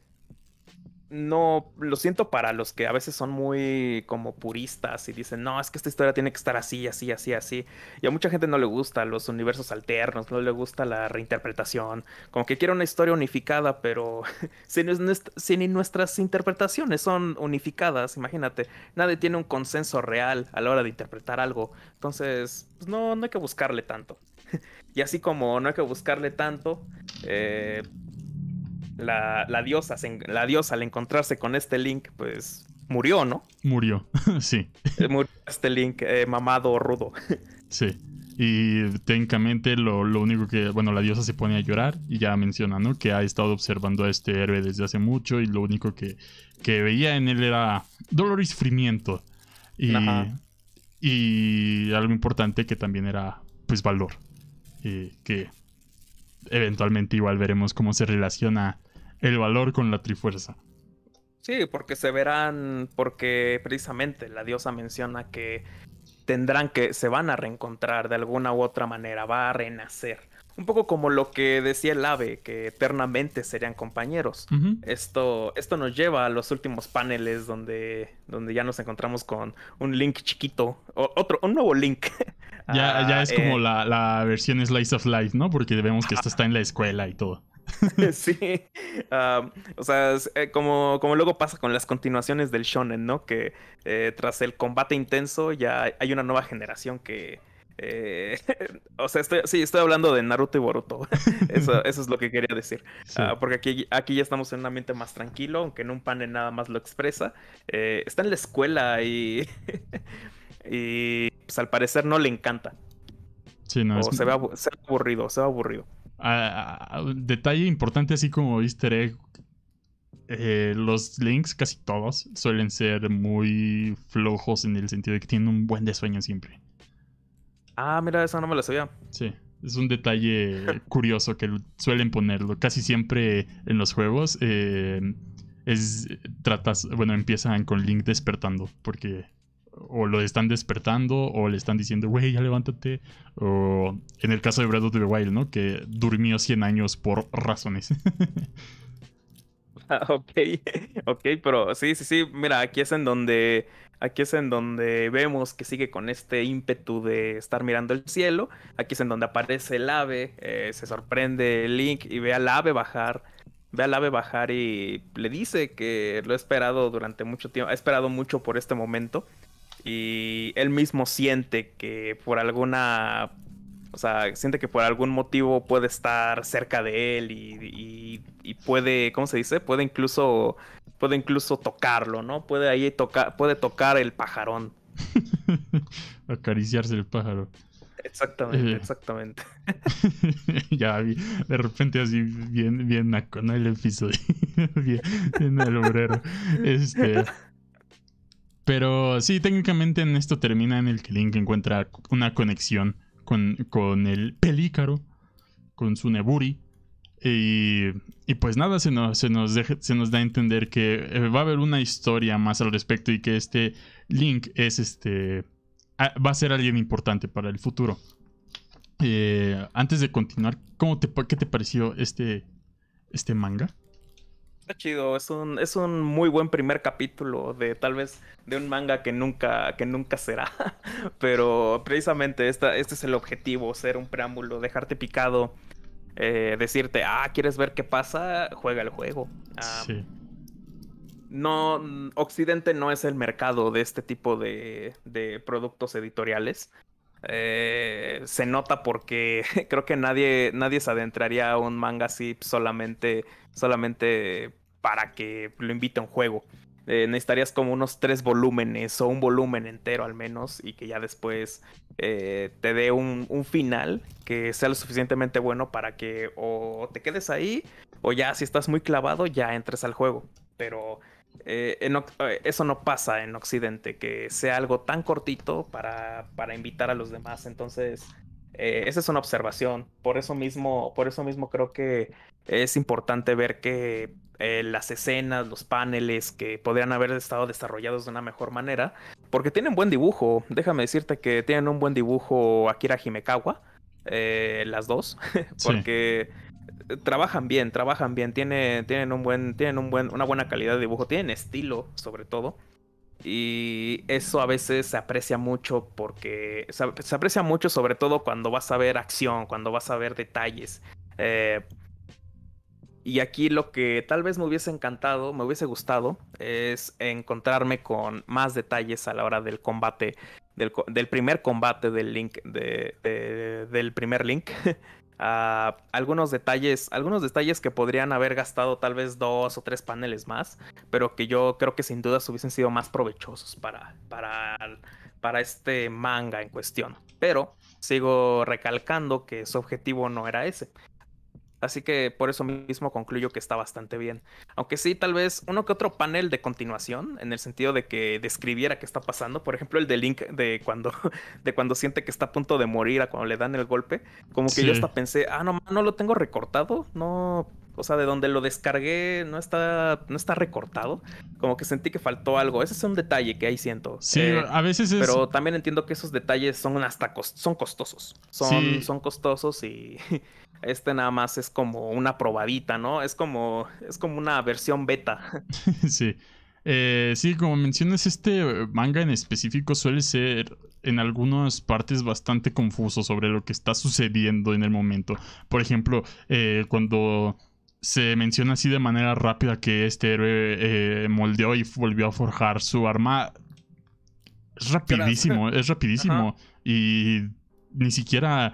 no, lo siento para los que a veces son muy como puristas y dicen, no, es que esta historia tiene que estar así, así, así, así. Y a mucha gente no le gusta los universos alternos, no le gusta la reinterpretación, como que quiere una historia unificada, pero <laughs> si, ni nuestras interpretaciones son unificadas, imagínate, nadie tiene un consenso real a la hora de interpretar algo. Entonces, pues no, no hay que buscarle tanto. <laughs> y así como no hay que buscarle tanto, eh, la, diosa, la diosa al encontrarse con este Link, pues murió, ¿no? Murió, <laughs> sí. Eh, murió este Link eh, mamado rudo. sí. Y técnicamente lo, único que, bueno, la diosa se pone a llorar y ya menciona, ¿no? Que ha estado observando a este héroe desde hace mucho y lo único que, que veía en él era dolor y sufrimiento. Y, y algo importante que también era, pues, valor. Y que eventualmente igual veremos cómo se relaciona el valor con la trifuerza. Sí, porque se verán, porque precisamente la diosa menciona que tendrán que, se van a reencontrar de alguna u otra manera, va a renacer. Un poco como lo que decía el ave, que eternamente serían compañeros. esto, esto nos lleva a los últimos paneles donde, donde ya nos encontramos con un Link chiquito, otro, un nuevo Link. ya, ya <laughs> es como la, la, versión Slice of Life, ¿no? Porque vemos que esto está en la escuela y todo. <laughs> sí. o sea, eh, como, como luego pasa con las continuaciones del shonen, ¿no? Que eh, tras el combate intenso ya hay una nueva generación que... Eh, <laughs> o sea, estoy, sí, estoy hablando de Naruto y Boruto. <laughs> eso, eso es lo que quería decir. Ah, porque aquí, aquí ya estamos en un ambiente más tranquilo, aunque en un panel nada más lo expresa. está en la escuela y... y pues al parecer no le encanta. Sí, no, o se, ve, se ve aburrido, se ve aburrido detalle importante, así como easter egg. Eh, los links, casi todos, suelen ser muy flojos en el sentido de que tienen un buen de sueño siempre. Ah, mira, eso no me lo sabía. Sí, es un detalle <laughs> curioso que suelen ponerlo. Casi siempre en los juegos, eh, es tratas, bueno, empiezan con Link despertando porque o lo están despertando o le están diciendo, güey, ya levántate. O en el caso de Breath of the Wild, ¿no? Que durmió 100 años por razones. Ah, <laughs> ok, ok, pero sí, sí, sí, mira, aquí es en donde, aquí es en donde vemos que sigue con este ímpetu de estar mirando el cielo, aquí es en donde aparece el ave, eh, se sorprende Link y ve al ave bajar, ve al ave bajar y le dice que lo ha esperado durante mucho tiempo, ha esperado mucho por este momento y él mismo siente que por alguna o sea, siente que por algún motivo puede estar cerca de él y, puede, ¿cómo se dice? Puede incluso, puede incluso tocarlo, ¿no? Puede ahí tocar, puede tocar el pajarón. <laughs> Acariciarse el pájaro. Exactamente, eh. exactamente. <laughs> <laughs> ya vi, de repente así bien, bien con el episodio. bien, bien el obrero. Este. Pero sí, técnicamente en esto termina en el que Link encuentra una conexión con, el pelícaro, con su Neburi. Y, y, pues nada, se nos, se, nos da a entender que eh, va a haber una historia más al respecto y que este Link es este. va a ser alguien importante para el futuro. Eh, antes de continuar, ¿cómo ¿qué te pareció este, este manga? Está chido, es un, es un muy buen primer capítulo de tal vez de un manga que nunca, que nunca será. <laughs> Pero precisamente esta, este es el objetivo, ser un preámbulo, dejarte picado, eh, decirte, ah, ¿quieres ver qué pasa? Juega el juego. sí. No, Occidente no es el mercado de este tipo de, de productos editoriales. Eh, se nota porque <laughs> creo que nadie, nadie se adentraría a un manga así solamente, solamente para que lo invite a un juego. Eh, necesitarías como unos tres volúmenes o un volumen entero al menos y que ya después eh, te dé un, final que sea lo suficientemente bueno para que o te quedes ahí o ya si estás muy clavado ya entres al juego. Pero eh, eso no pasa en Occidente, que sea algo tan cortito para, para invitar a los demás. Entonces, esa es una observación. Por eso mismo, por eso mismo creo que es importante ver que eh, las escenas, los paneles que podrían haber estado desarrollados de una mejor manera, porque tienen buen dibujo. Déjame decirte que tienen un buen dibujo Akira Himekawa, eh, las dos, <laughs> porque trabajan bien, trabajan bien, tienen, tienen un buen, tienen un buen, una buena calidad de dibujo, tienen estilo sobre todo. Y eso a veces se aprecia mucho porque se, aprecia mucho sobre todo cuando vas a ver acción, cuando vas a ver detalles. Eh, y aquí lo que tal vez me hubiese encantado, me hubiese gustado, es encontrarme con más detalles a la hora del combate, del, primer combate del Link, del primer Link. <laughs> Ah, algunos detalles, algunos detalles que podrían haber gastado tal vez dos o tres paneles más, pero que yo creo que sin dudas hubiesen sido más provechosos para, para, para este manga en cuestión. Pero sigo recalcando que su objetivo no era ese. Así que por eso mismo concluyo que está bastante bien. Aunque sí, tal vez uno que otro panel de continuación, en el sentido de que describiera qué está pasando. Por ejemplo, el de Link de cuando, <laughs> de cuando siente que está a punto de morir a cuando le dan el golpe. Como que yo hasta pensé, ah, no, no lo tengo recortado. No, o sea, de donde lo descargué no está, no está recortado. Como que sentí que faltó algo. Ese es un detalle que ahí siento. Sí, eh, a veces es... Pero también entiendo que esos detalles son hasta son costosos. Son, son costosos y <laughs> Este nada más es como una probadita, ¿no? Es como, es como una versión beta. <laughs> <laughs> sí. Eh, sí, como mencionas, este manga en específico suele ser en algunas partes bastante confuso sobre lo que está sucediendo en el momento. Por ejemplo, eh, cuando se menciona así de manera rápida que este héroe eh, moldeó y volvió a forjar su arma, es rapidísimo, es rapidísimo. Y ni siquiera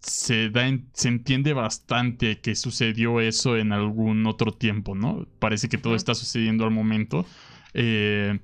se, da se entiende bastante que sucedió eso en algún otro tiempo, ¿no? Parece que todo está sucediendo al momento. Eh,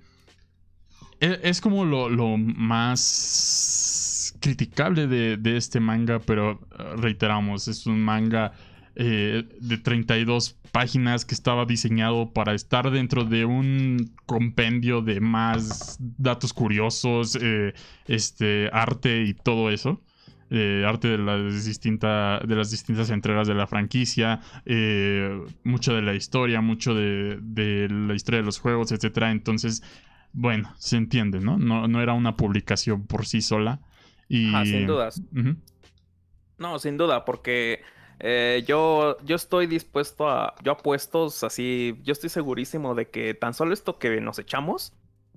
e, es, como lo, más criticable de, este manga, pero reiteramos, es un manga eh, de 32 páginas que estaba diseñado para estar dentro de un compendio de más datos curiosos, eh, este, arte y todo eso. eh, arte de las, distinta, de las distintas entregas de la franquicia, eh, mucho de la historia, mucho de, la historia de los juegos, etc. Entonces, bueno, se entiende, ¿no? No, era una publicación por sí sola. Y... sin dudas. No, sin duda, porque eh, yo, yo estoy dispuesto a. Yo apuesto así. Yo estoy segurísimo de que tan solo esto que nos echamos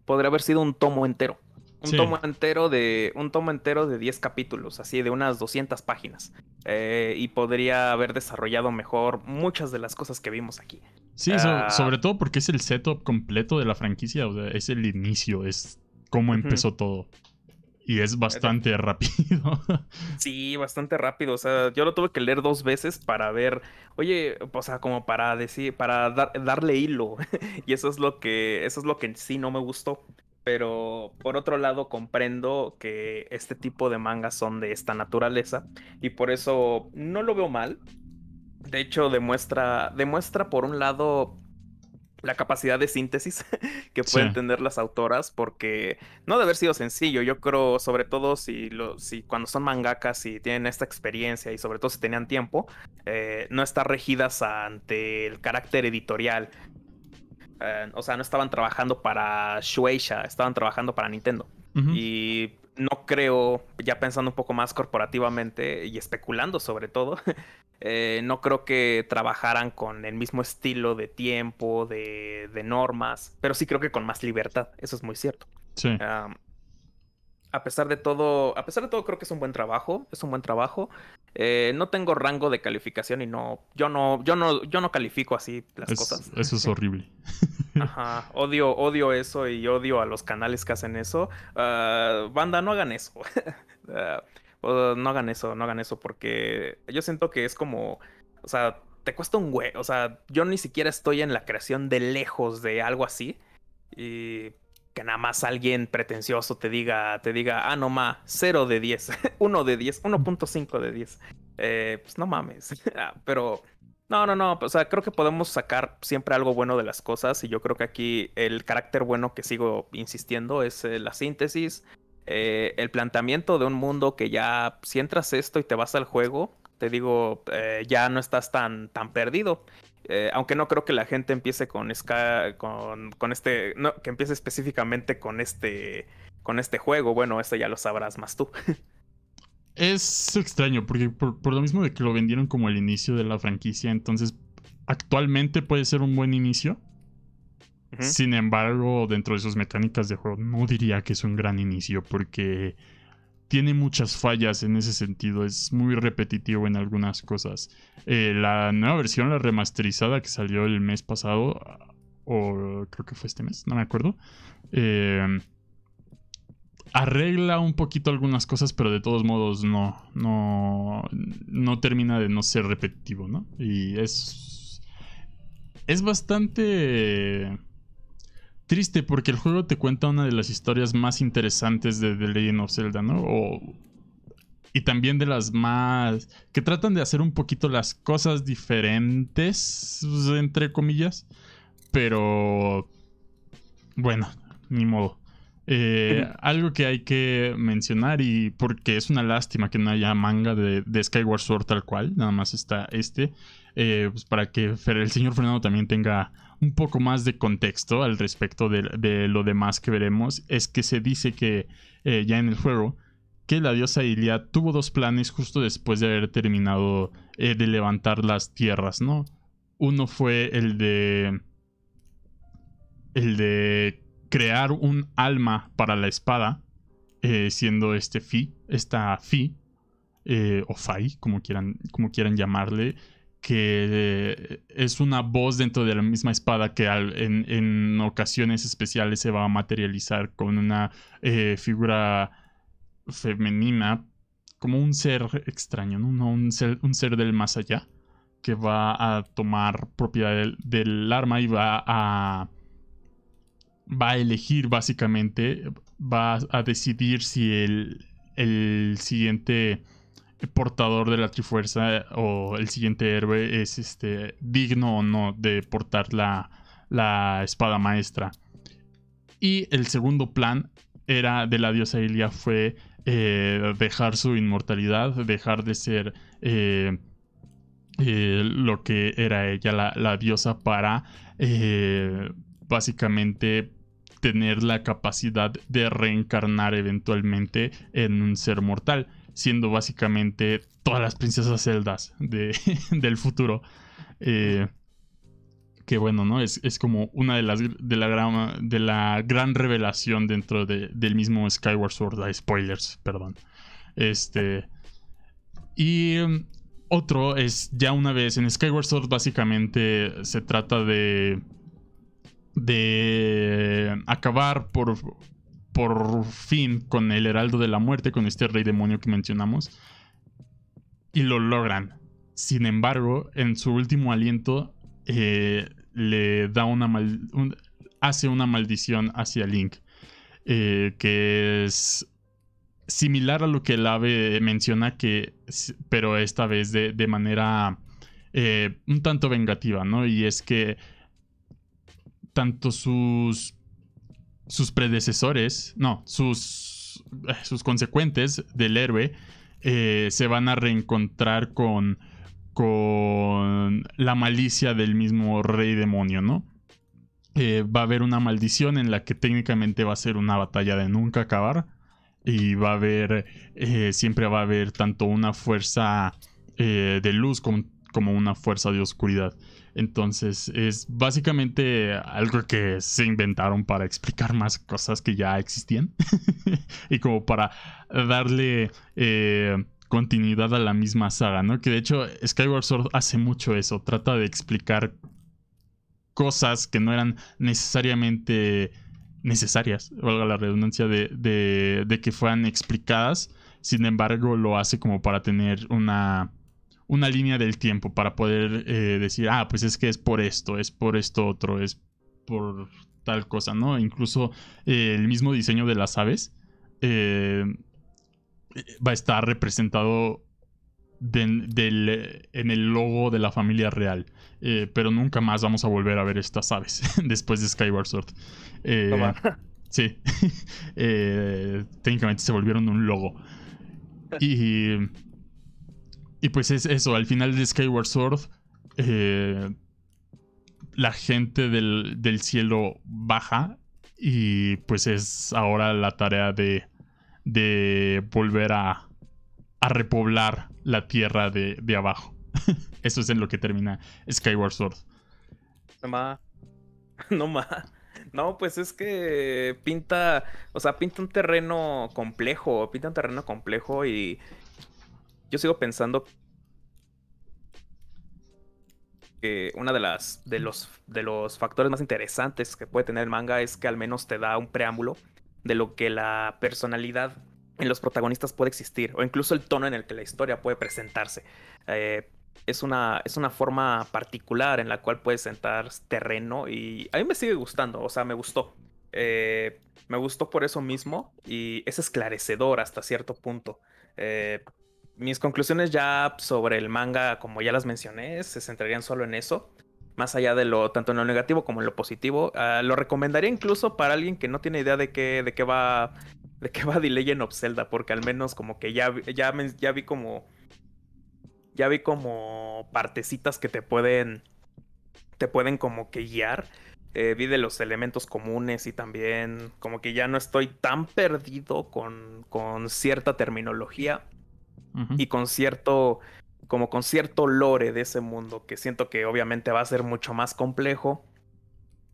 podría haber sido un tomo entero. Un tomo entero de. Un tomo entero de 10 capítulos, así de unas 200 páginas. Eh, y podría haber desarrollado mejor muchas de las cosas que vimos aquí. Sí, ah. sobre todo porque es el setup completo de la franquicia. O sea, es el inicio, es cómo empezó todo. Y es bastante rápido. <laughs> Sí, bastante rápido. O sea, yo lo tuve que leer dos veces para ver, oye, o sea, como para decir, para darle hilo. <laughs> y eso es lo que, eso es lo que sí no me gustó. Pero por otro lado comprendo que este tipo de mangas son de esta naturaleza y por eso no lo veo mal. De hecho, demuestra, demuestra por un lado la capacidad de síntesis <laughs> que pueden tener las autoras, porque no debe haber sido sencillo. Yo creo, sobre todo si, lo, si cuando son mangakas y tienen esta experiencia y sobre todo si tenían tiempo, eh, no estar regidas ante el carácter editorial. Eh, o sea, no estaban trabajando para Shueisha, estaban trabajando para Nintendo. Y no creo, ya pensando un poco más corporativamente y especulando sobre todo, <laughs> eh, no creo que trabajaran con el mismo estilo de tiempo, de, normas, pero sí creo que con más libertad, eso es muy cierto. Sí a pesar de todo, a pesar de todo creo que es un buen trabajo, es un buen trabajo. Eh, no tengo rango de calificación y no, yo no, yo no, yo no califico así las cosas. Eso es <laughs> horrible. <laughs> Ajá, odio, odio eso y odio a los canales que hacen eso. Ah, banda, no hagan eso. <laughs> Ah, no hagan eso, no hagan eso porque yo siento que es como, o sea, te cuesta un güey, o sea, yo ni siquiera estoy en la creación de lejos de algo así y que nada más alguien pretencioso te diga, te diga, ah, no ma, 0 de 10, 1 <laughs> de 10, 1.5 de 10. Eh, pues no mames. <laughs> Ah, pero no, no, no. O sea, creo que podemos sacar siempre algo bueno de las cosas. Y yo creo que aquí el carácter bueno que sigo insistiendo es eh, la síntesis. Eh, el planteamiento de un mundo que ya, si entras esto y te vas al juego, te digo, ya no estás tan, tan perdido. Eh, aunque no creo que la gente empiece con, con, con este, no, que empiece específicamente con este, con este juego. Bueno, esto ya lo sabrás más tú. <laughs> es extraño, porque por, lo mismo de que lo vendieron como el inicio de la franquicia, entonces actualmente puede ser un buen inicio. Sin embargo, dentro de sus mecánicas de juego, no diría que es un gran inicio, porque tiene muchas fallas en ese sentido, es muy repetitivo en algunas cosas. Eh, la nueva versión, la remasterizada que salió el mes pasado, o creo que fue este mes, no me acuerdo, eh, arregla un poquito algunas cosas, pero de todos modos no, no, no termina de no ser repetitivo, ¿no? Y es, es bastante triste porque el juego te cuenta una de las historias más interesantes de The Legend of Zelda, ¿no? y también de las más... que tratan de hacer un poquito las cosas diferentes, entre comillas. Pero... Bueno, ni modo. Eh, <laughs> algo que hay que mencionar y porque es una lástima que no haya manga de, de Skyward Sword tal cual, nada más está este, eh, pues para que el señor Fernando también tenga un poco más de contexto al respecto de, lo demás que veremos, es que se dice que eh, ya en el juego, que la diosa Ilia tuvo dos planes justo después de haber terminado de levantar las tierras, ¿no? Uno fue el de... El de crear un alma para la espada, eh, siendo este Fi, esta Fi, o Fai, como quieran, como quieran llamarle, que es una voz dentro de la misma espada que en, ocasiones especiales se va a materializar con una eh, figura femenina, como un ser extraño, ¿no? un, ser, un ser del más allá, que va a tomar propiedad del, arma y va a, va a elegir básicamente, va a decidir si el, el siguiente portador de la Trifuerza o el siguiente héroe es este digno o no de portar la, la espada maestra. Y el segundo plan era de la diosa Ilia fue eh, dejar su inmortalidad, dejar de ser eh, eh, lo que era ella, la, diosa, para básicamente tener la capacidad de reencarnar eventualmente en un ser mortal, siendo básicamente todas las princesas celdas de, <laughs> del futuro. que bueno, ¿no? Es, como una de las de la gran, de la gran revelación dentro del mismo Skyward Sword. spoilers, perdón. Este. Y um, otro es ya una vez en Skyward Sword, básicamente se trata de de acabar por, por fin con el Heraldo de la Muerte, con este rey demonio que mencionamos. Y lo logran. Sin embargo, en su último aliento, eh, le da una mal hace una maldición hacia Link. Eh, que es similar a lo que el ave menciona, que, pero esta vez de, de manera eh, un tanto vengativa, ¿no? Y es que tanto sus, sus predecesores, no, sus, eh, sus consecuentes del héroe eh, se van a reencontrar con, con la malicia del mismo rey demonio, ¿no? Eh, va a haber una maldición en la que técnicamente va a ser una batalla de nunca acabar. Y va a haber, siempre va a haber tanto una fuerza de luz como, como una fuerza de oscuridad. Entonces es básicamente algo que se inventaron para explicar más cosas que ya existían. <laughs> Y como para darle eh, continuidad a la misma saga, ¿no? Que de hecho Skyward Sword hace mucho eso, trata de explicar cosas que no eran necesariamente necesarias, valga la redundancia, de, de que fueran explicadas, sin embargo lo hace como para tener una una línea del tiempo para poder eh, decir, ah, pues es que es por esto, es por esto otro, es por tal cosa, ¿no? Incluso eh, el mismo diseño de las aves eh, va a estar representado en el logo de la familia real. pero nunca más vamos a volver a ver estas aves <laughs> después de Skyward Sword. <laughs> sí. <laughs> técnicamente se volvieron un logo. Y y pues es eso, al final de Skyward Sword, eh, la gente del, cielo baja y pues es ahora la tarea de, de volver a, a repoblar la tierra de, de abajo. <laughs> eso es en lo que termina Skyward Sword. No más. <laughs> No más. No, pues es que pinta, o sea, pinta un terreno complejo, pinta un terreno complejo y yo sigo pensando que una de las de los de los factores más interesantes que puede tener el manga es que al menos te da un preámbulo de lo que la personalidad en los protagonistas puede existir o incluso el tono en el que la historia puede presentarse. Eh, es una, es una forma particular en la cual puedes sentar terreno y a mí me sigue gustando, o sea, me gustó. Eh, me gustó por eso mismo y es esclarecedor hasta cierto punto. Eh, mis conclusiones ya sobre el manga, como ya las mencioné, se centrarían solo en eso. Más allá de lo, tanto en lo negativo como en lo positivo. Ah, lo recomendaría incluso para alguien que no tiene idea de qué, de qué va. <laughs> De qué va The Legend of. Porque al menos como que ya, ya, ya vi como. Ya vi como partecitas que te pueden. Te pueden como que guiar. Eh, vi de los elementos comunes y también como que ya no estoy tan perdido con, con cierta terminología y con cierto, como con cierto lore de ese mundo, que siento que obviamente va a ser mucho más complejo.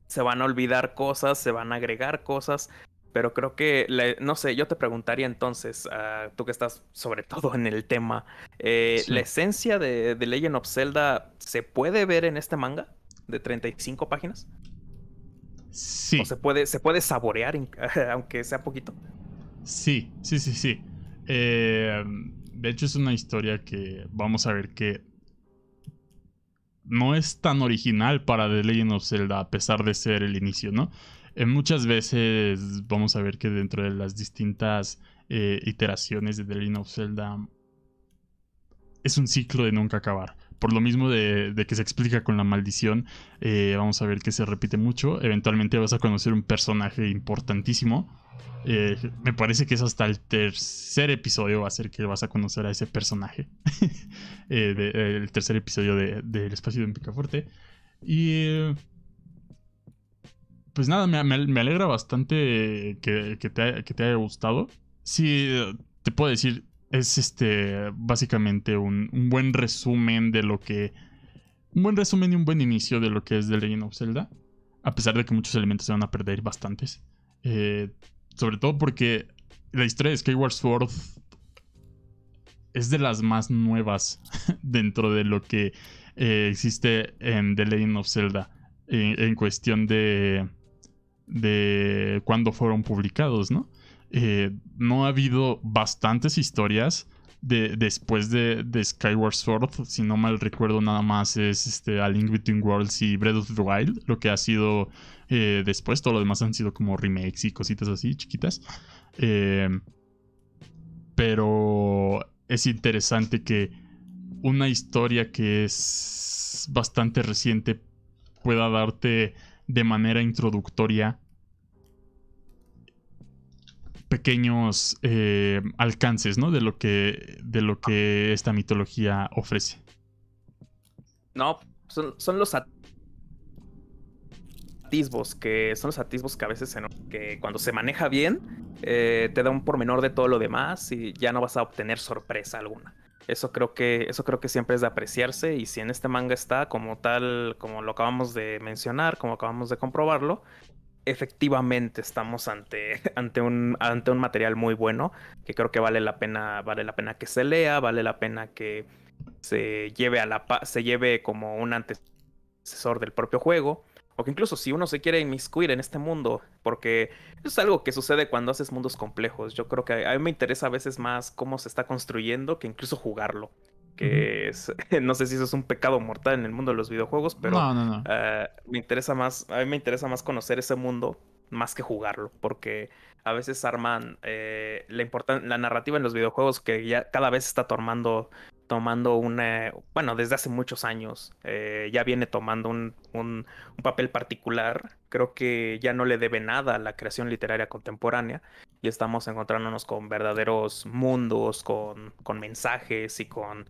Se van a olvidar cosas, se van a agregar cosas, pero creo que, no sé, yo te preguntaría entonces, uh, tú que estás sobre <laughs> todo en el tema, eh, ¿la esencia de, de, Legend of Zelda se puede ver en este manga de 35 páginas? Sí. ¿O se puede, se puede saborear, <laughs> aunque sea poquito? Sí, sí, sí, sí. Eh, de hecho, es una historia que vamos a ver que no es tan original para The Legend of Zelda, a pesar de ser el inicio, ¿no? En muchas veces vamos a ver que dentro de las distintas eh, iteraciones de The Legend of Zelda es un ciclo de nunca acabar. Por lo mismo de, que se explica con la maldición, eh, vamos a ver que se repite mucho. Eventualmente vas a conocer un personaje importantísimo. Eh, me parece que es hasta el tercer episodio va a ser que vas a conocer a ese personaje. <laughs> el tercer episodio del de, espacio de Picaforte. Y pues nada, me, alegra bastante que, te, que, te, haya gustado. Sí, te puedo decir, es este básicamente un, buen resumen de lo que. Un buen resumen y un buen inicio de lo que es The Legend of Zelda. A pesar de que muchos elementos se van a perder bastantes. Eh, sobre todo porque la historia de Skyward Sword es de las más nuevas <laughs> dentro de lo que eh, existe en The Legend of Zelda. en cuestión de, de cuándo fueron publicados, ¿no? Eh, no ha habido bastantes historias de, después de, Skyward Sword, si no mal recuerdo nada más es este, A Link Between Worlds y Breath of the Wild, lo que ha sido eh, después, todo lo demás han sido como remakes y cositas así chiquitas. Eh, pero es interesante que una historia que es bastante reciente pueda darte de manera introductoria pequeños eh, alcances, ¿no? De lo que, de lo que esta mitología ofrece. No, son, son los atisbos que son los atisbos que a veces que cuando se maneja bien eh, te da un pormenor de todo lo demás y ya no vas a obtener sorpresa alguna. Eso creo que eso creo que siempre es de apreciarse y si en este manga está como tal como lo acabamos de mencionar, como acabamos de comprobarlo, efectivamente estamos ante, <laughs> ante, un, ante un material muy bueno que creo que vale la pena vale la pena que se lea vale la pena que se lleve a la se lleve como un antecesor del propio juego o que incluso si uno se quiere inmiscuir en este mundo porque es algo que sucede cuando haces mundos complejos. Yo creo que a mí me interesa a veces más cómo se está construyendo que incluso jugarlo que es, <laughs> no sé si eso es un pecado mortal en el mundo de los videojuegos, pero eh, me interesa más, a mí me interesa más conocer ese mundo más que jugarlo, porque a veces arman eh, la, la narrativa en los videojuegos que ya cada vez está tomando, tomando una, bueno, desde hace muchos años, eh, ya viene tomando un, un, papel particular, creo que ya no le debe nada a la creación literaria contemporánea y estamos encontrándonos con verdaderos mundos, con, con mensajes y con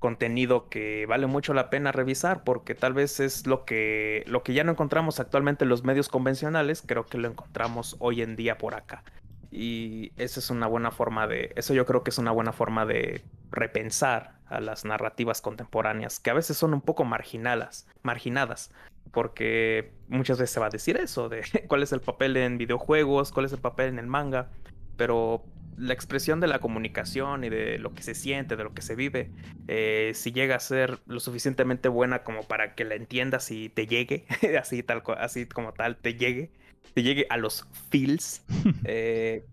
contenido que vale mucho la pena revisar porque tal vez es lo que lo que ya no encontramos actualmente en los medios convencionales, creo que lo encontramos hoy en día por acá. Y esa es una buena forma de eso yo creo que es una buena forma de repensar a las narrativas contemporáneas que a veces son un poco marginadas, marginadas, porque muchas veces se va a decir eso de <laughs> cuál es el papel en videojuegos, cuál es el papel en el manga, pero la expresión de la comunicación y de lo que se siente, de lo que se vive, eh, si llega a ser lo suficientemente buena como para que la entiendas y te llegue, <laughs> así, tal, así como tal, te llegue, te llegue a los feels. <laughs> Eh,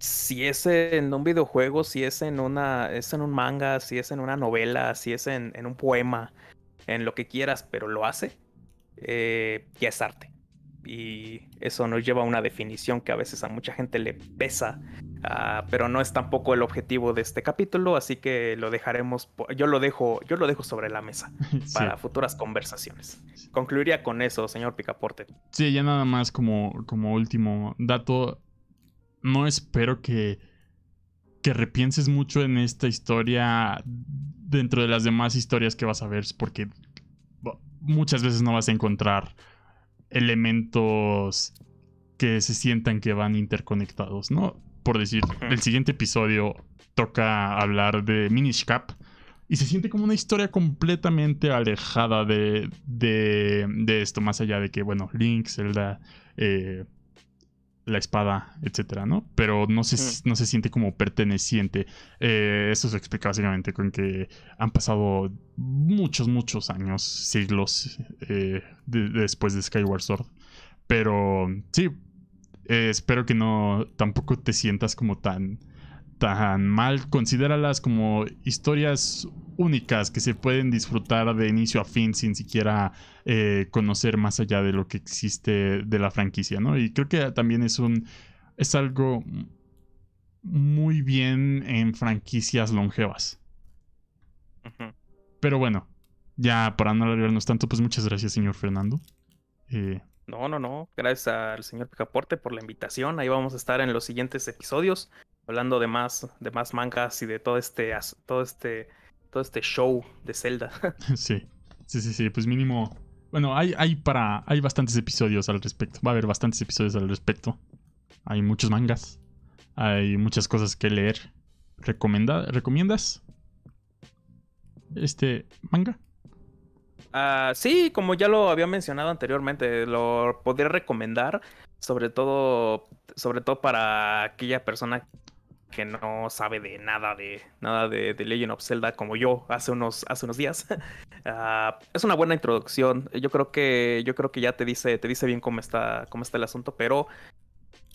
si es en un videojuego, si es en una, es en un manga, si es en una novela, si es en, un poema, en lo que quieras, pero lo hace, eh, ya es arte y eso nos lleva a una definición que a veces a mucha gente le pesa, ah, pero no es tampoco el objetivo de este capítulo, así que lo dejaremos, yo lo dejo, yo lo dejo sobre la mesa <laughs> para futuras conversaciones. Concluiría con eso, señor Picaporte. Sí, ya nada más como, como último dato, no espero que, que repienses mucho en esta historia dentro de las demás historias que vas a ver, porque muchas veces no vas a encontrar elementos que se sientan que van interconectados, ¿no? Por decir, el siguiente episodio toca hablar de Minish Cap y se siente como una historia completamente alejada de, de, esto, más allá de que, bueno, Link, Zelda, eh, la espada, etcétera, ¿no? Pero no se, no se siente como perteneciente. Eh, eso se explica básicamente con que han pasado muchos, muchos años, siglos eh, después de Skyward Sword. Pero sí, eh, espero que no tampoco te sientas como tan tan mal. Considéralas como historias únicas que se pueden disfrutar de inicio a fin sin siquiera eh, conocer más allá de lo que existe de la franquicia, ¿no? Y creo que también es un. es algo muy bien en franquicias longevas. Pero bueno, ya para no alargarnos tanto, pues muchas gracias, señor Fernando. Eh, no, no, no. Gracias al señor Picaporte por la invitación. Ahí vamos a estar en los siguientes episodios hablando de más, de más mangas y de todo este, todo este, todo este show de Zelda. <laughs> <laughs> sí, sí, sí, sí. Pues mínimo. Bueno, hay, hay para. hay bastantes episodios al respecto. Va a haber bastantes episodios al respecto. Hay muchos mangas. Hay muchas cosas que leer. ¿Recomenda, ¿Recomiendas este manga? Uh, sí, como ya lo había mencionado anteriormente, lo podría recomendar, sobre todo, sobre todo para aquella persona que no sabe de nada de nada de, Legend of Zelda como yo hace unos hace unos días. <laughs> Ah, es una buena introducción. Yo creo que yo creo que ya te dice te dice bien cómo está cómo está el asunto, pero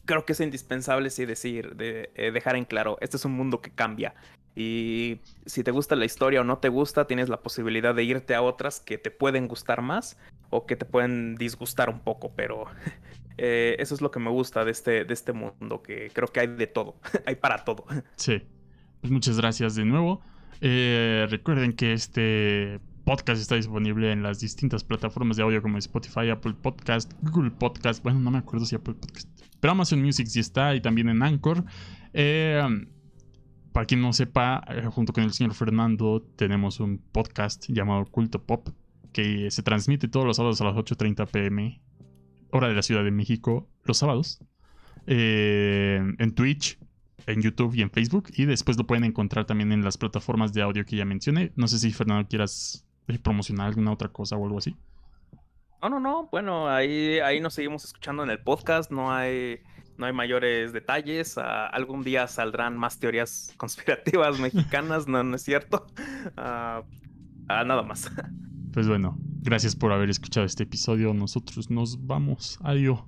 creo que es indispensable sí decir de, eh, dejar en claro este es un mundo que cambia y si te gusta la historia o no te gusta tienes la posibilidad de irte a otras que te pueden gustar más o que te pueden disgustar un poco, pero <laughs> Eh, eso es lo que me gusta de este, de este mundo, que creo que hay de todo, <laughs> hay para todo. Sí, pues muchas gracias de nuevo. Eh, recuerden que este podcast está disponible en las distintas plataformas de audio como Spotify, Apple Podcast, Google Podcast, bueno, no me acuerdo si Apple Podcast, pero Amazon Music sí está y también en Anchor. Eh, para quien no sepa, junto con el señor Fernando tenemos un podcast llamado Culto Pop que se transmite todos los sábados a las 8.30 pm hora de la Ciudad de México, los sábados. Eh, en Twitch, en YouTube y en Facebook. Y después lo pueden encontrar también en las plataformas de audio que ya mencioné. No sé si Fernando quieras eh, promocionar alguna otra cosa o algo así. No, no, no. Bueno, ahí, ahí nos seguimos escuchando en el podcast. No hay, no hay mayores detalles. Ah, algún día saldrán más teorías <laughs> conspirativas mexicanas. no, es cierto. <laughs> Ah, nada más. <laughs> Pues bueno, gracias por haber escuchado este episodio. Nosotros nos vamos. Adiós.